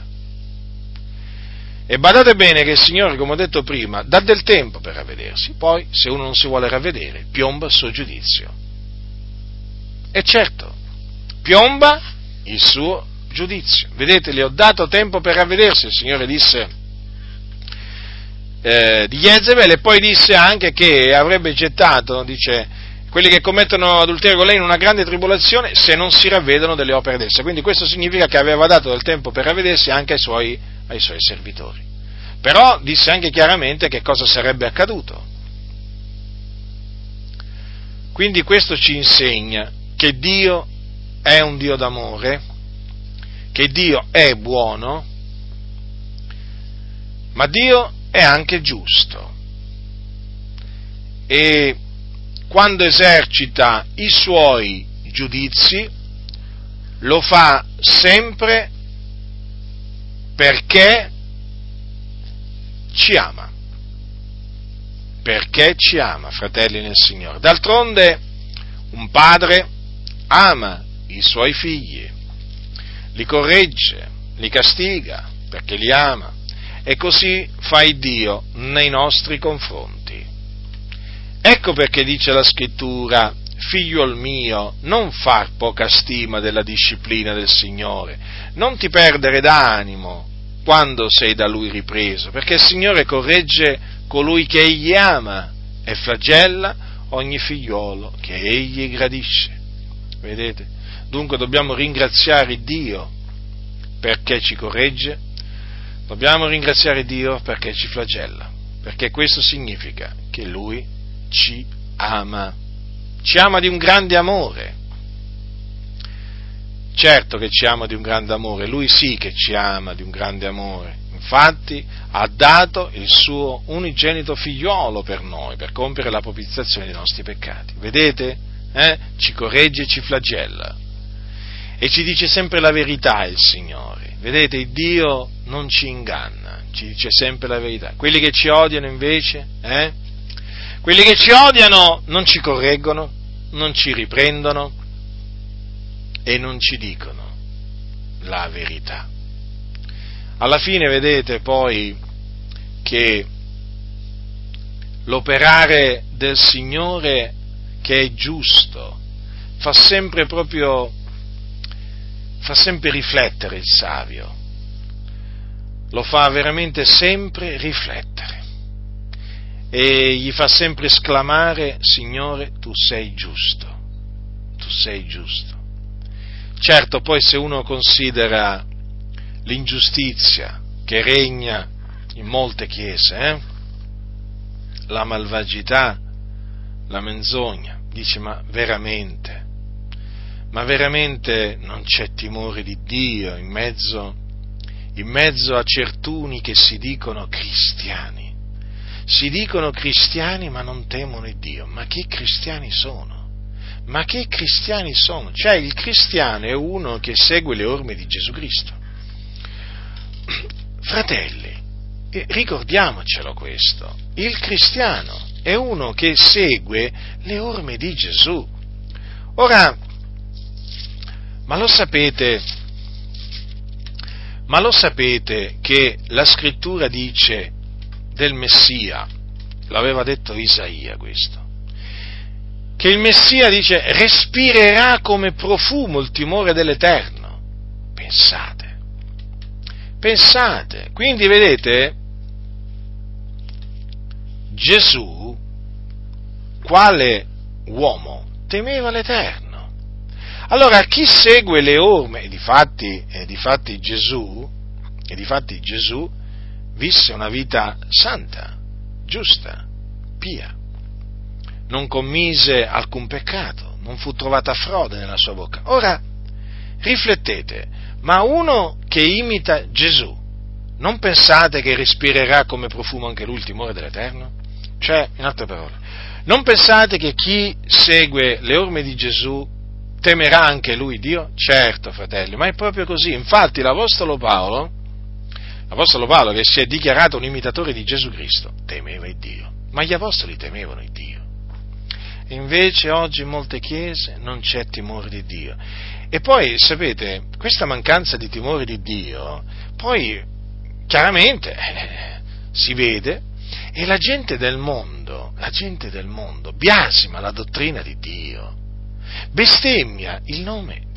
E badate bene che il Signore, come ho detto prima, dà del tempo per ravvedersi, poi se uno non si vuole ravvedere, piomba il suo giudizio. E certo, piomba il suo giudizio. Vedete, le ho dato tempo per ravvedersi, il Signore disse eh, di Jezebel e poi disse anche che avrebbe gettato, dice, quelli che commettono adulterio con lei in una grande tribolazione se non si ravvedono delle opere d'essa. Quindi questo significa che aveva dato del tempo per ravvedersi anche ai suoi, ai suoi servitori. Però disse anche chiaramente che cosa sarebbe accaduto. Quindi questo ci insegna che Dio è un Dio d'amore, che Dio è buono, ma Dio è anche giusto. E quando esercita i suoi giudizi, lo fa sempre perché ci ama. Perché ci ama, fratelli nel Signore. D'altronde un padre ama i suoi figli, li corregge, li castiga perché li ama e così fa Dio nei nostri confronti. Ecco perché dice la scrittura, figliuol mio, non far poca stima della disciplina del Signore, non ti perdere d'animo quando sei da Lui ripreso, perché il Signore corregge colui che Egli ama e flagella ogni figliuolo che Egli gradisce. Vedete? Dunque dobbiamo ringraziare Dio perché ci corregge, dobbiamo ringraziare Dio perché ci flagella, perché questo significa che Lui ci ama, ci ama di un grande amore. Certo che ci ama di un grande amore, Lui sì che ci ama di un grande amore. Infatti ha dato il suo unigenito figliolo per noi, per compiere la propiziazione dei nostri peccati. Vedete? Eh? Ci corregge e ci flagella. E ci dice sempre la verità il Signore. Vedete, Dio non ci inganna, ci dice sempre la verità. Quelli che ci odiano invece, eh? Quelli che ci odiano non ci correggono, non ci riprendono e non ci dicono la verità. Alla fine vedete poi che l'operare del Signore che è giusto fa sempre proprio fa sempre riflettere il savio, lo fa veramente sempre riflettere e gli fa sempre esclamare, Signore, tu sei giusto, tu sei giusto. Certo, poi se uno considera l'ingiustizia che regna in molte chiese, eh? la malvagità, la menzogna, dice ma veramente, ma veramente non c'è timore di Dio in mezzo, in mezzo a certuni che si dicono cristiani si dicono cristiani ma non temono il Dio. Ma che cristiani sono? Ma che cristiani sono? Cioè il cristiano è uno che segue le orme di Gesù Cristo. [clears throat] Fratelli, eh, ricordiamocelo questo, il cristiano è uno che segue le orme di Gesù. Ora, ma lo sapete, ma lo sapete che la scrittura dice del Messia, l'aveva detto Isaia questo, che il Messia dice respirerà come profumo il timore dell'Eterno. Pensate, pensate, quindi vedete, Gesù, quale uomo, temeva l'Eterno. Allora, chi segue le orme, e difatti, e difatti Gesù, e difatti Gesù visse una vita santa, giusta, pia. Non commise alcun peccato, non fu trovata frode nella sua bocca. Ora, riflettete, ma uno che imita Gesù, non pensate che respirerà come profumo anche lui il timore dell'Eterno? Cioè, in altre parole, non pensate che chi segue le orme di Gesù temerà anche lui Dio? Certo, fratelli, ma è proprio così. Infatti l'Apostolo Paolo, l'Apostolo Paolo che si è dichiarato un imitatore di Gesù Cristo, temeva il Dio, ma gli Apostoli temevano il Dio. Invece oggi in molte chiese non c'è timore di Dio. E poi, sapete, questa mancanza di timore di Dio, poi chiaramente eh, [laughs] si vede e la gente del mondo, la gente del mondo biasima la dottrina di Dio, bestemmia il nome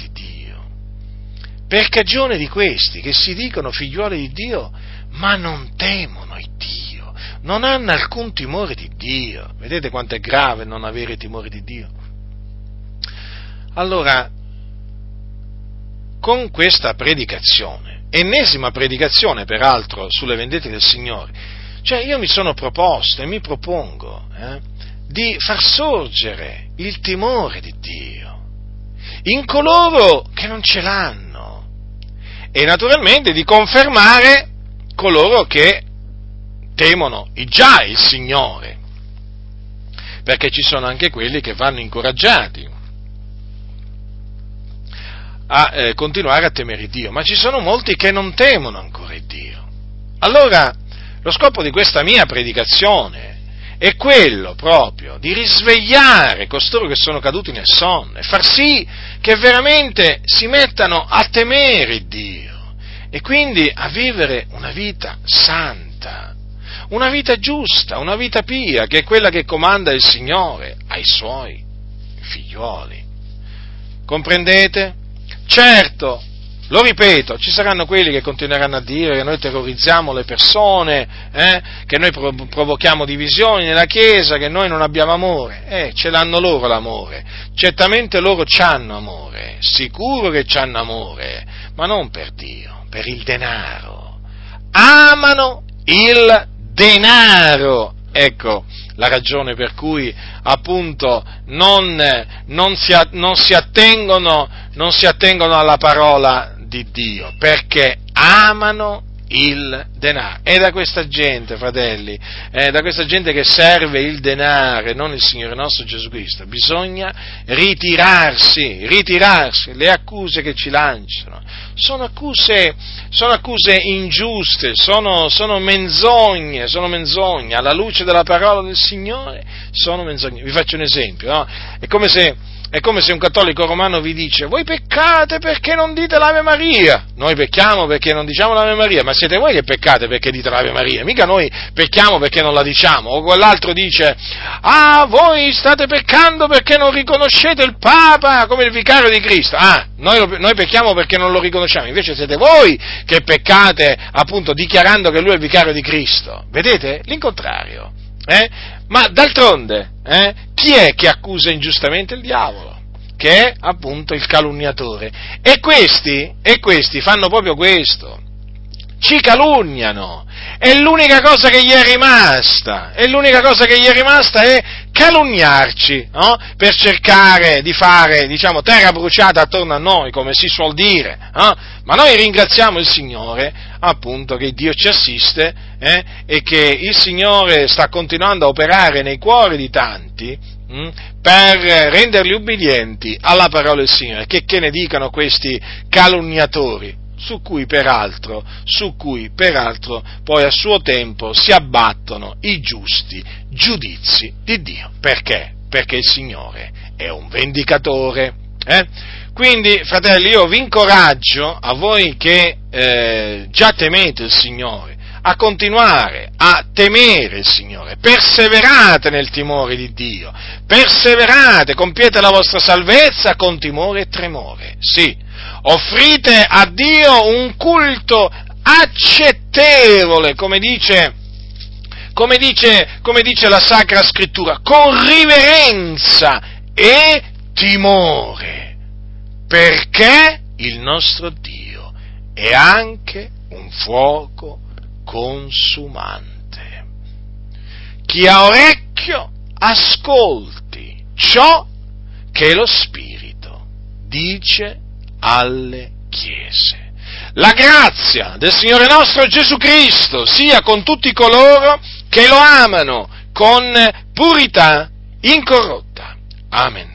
per cagione di questi che si dicono figliuoli di Dio, ma non temono il Dio, non hanno alcun timore di Dio. Vedete quanto è grave non avere timore di Dio? Allora, con questa predicazione, ennesima predicazione peraltro sulle vendette del Signore, cioè io mi sono proposto e mi propongo eh, di far sorgere il timore di Dio in coloro che non ce l'hanno e naturalmente di confermare coloro che temono già il Signore, perché ci sono anche quelli che vanno incoraggiati a eh, continuare a temere Dio, ma ci sono molti che non temono ancora Dio. Allora, lo scopo di questa mia predicazione è quello proprio di risvegliare costoro che sono caduti nel sonno e far sì che veramente si mettano a temere Dio e quindi a vivere una vita santa, una vita giusta, una vita pia, che è quella che comanda il Signore ai suoi figlioli. Comprendete? Certo, lo ripeto, ci saranno quelli che continueranno a dire che noi terrorizziamo le persone, eh, che noi provochiamo divisioni nella Chiesa, che noi non abbiamo amore. Eh, ce l'hanno loro l'amore. Certamente loro hanno amore, sicuro che hanno amore, ma non per Dio, per il denaro. Amano il denaro. Ecco la ragione per cui appunto non, non, si, non, si attengono, non si attengono alla parola di Dio, perché amano il denaro. È da questa gente, fratelli, è da questa gente che serve il denaro e non il Signore nostro Gesù Cristo. Bisogna ritirarsi, ritirarsi. Le accuse che ci lanciano sono accuse, sono accuse ingiuste, sono, sono menzogne, sono menzogne. Alla luce della parola del Signore sono menzogne. Vi faccio un esempio, no? È come se è come se un cattolico romano vi dice, voi peccate perché non dite l'Ave Maria. Noi pecchiamo perché non diciamo l'Ave Maria, ma siete voi che peccate perché dite l'Ave Maria, mica noi pecchiamo perché non la diciamo. O quell'altro dice, ah, voi state peccando perché non riconoscete il Papa come il vicario di Cristo. Ah, noi, noi pecchiamo perché non lo riconosciamo, invece siete voi che peccate appunto dichiarando che lui è il vicario di Cristo. Vedete? L'incontrario. Eh? Ma d'altronde, eh, chi è che accusa ingiustamente il diavolo? Che è appunto il calunniatore. E questi, e questi fanno proprio questo. Ci calunniano. E l'unica cosa che gli è rimasta, e l'unica cosa che gli è rimasta è calunniarci, no? Per cercare di fare, diciamo, terra bruciata attorno a noi, come si suol dire, no? Ma noi ringraziamo il Signore, appunto, che Dio ci assiste eh? e che il Signore sta continuando a operare nei cuori di tanti mh, hm, per renderli ubbidienti alla parola del Signore. Che, che ne dicano questi calunniatori? Su cui, peraltro, su cui peraltro poi a suo tempo si abbattono i giusti giudizi di Dio. Perché? Perché il Signore è un vendicatore. Eh? Quindi, fratelli, io vi incoraggio a voi che eh, già temete il Signore, a continuare a temere il Signore, perseverate nel timore di Dio, perseverate, compiete la vostra salvezza con timore e tremore, sì, offrite a Dio un culto accettevole, come dice, come dice, come dice la Sacra Scrittura, con riverenza e timore perché il nostro Dio è anche un fuoco consumante. Chi ha orecchio ascolti ciò che lo Spirito dice alle chiese. La grazia del Signore nostro Gesù Cristo sia con tutti coloro che lo amano con purità incorrotta. Amen.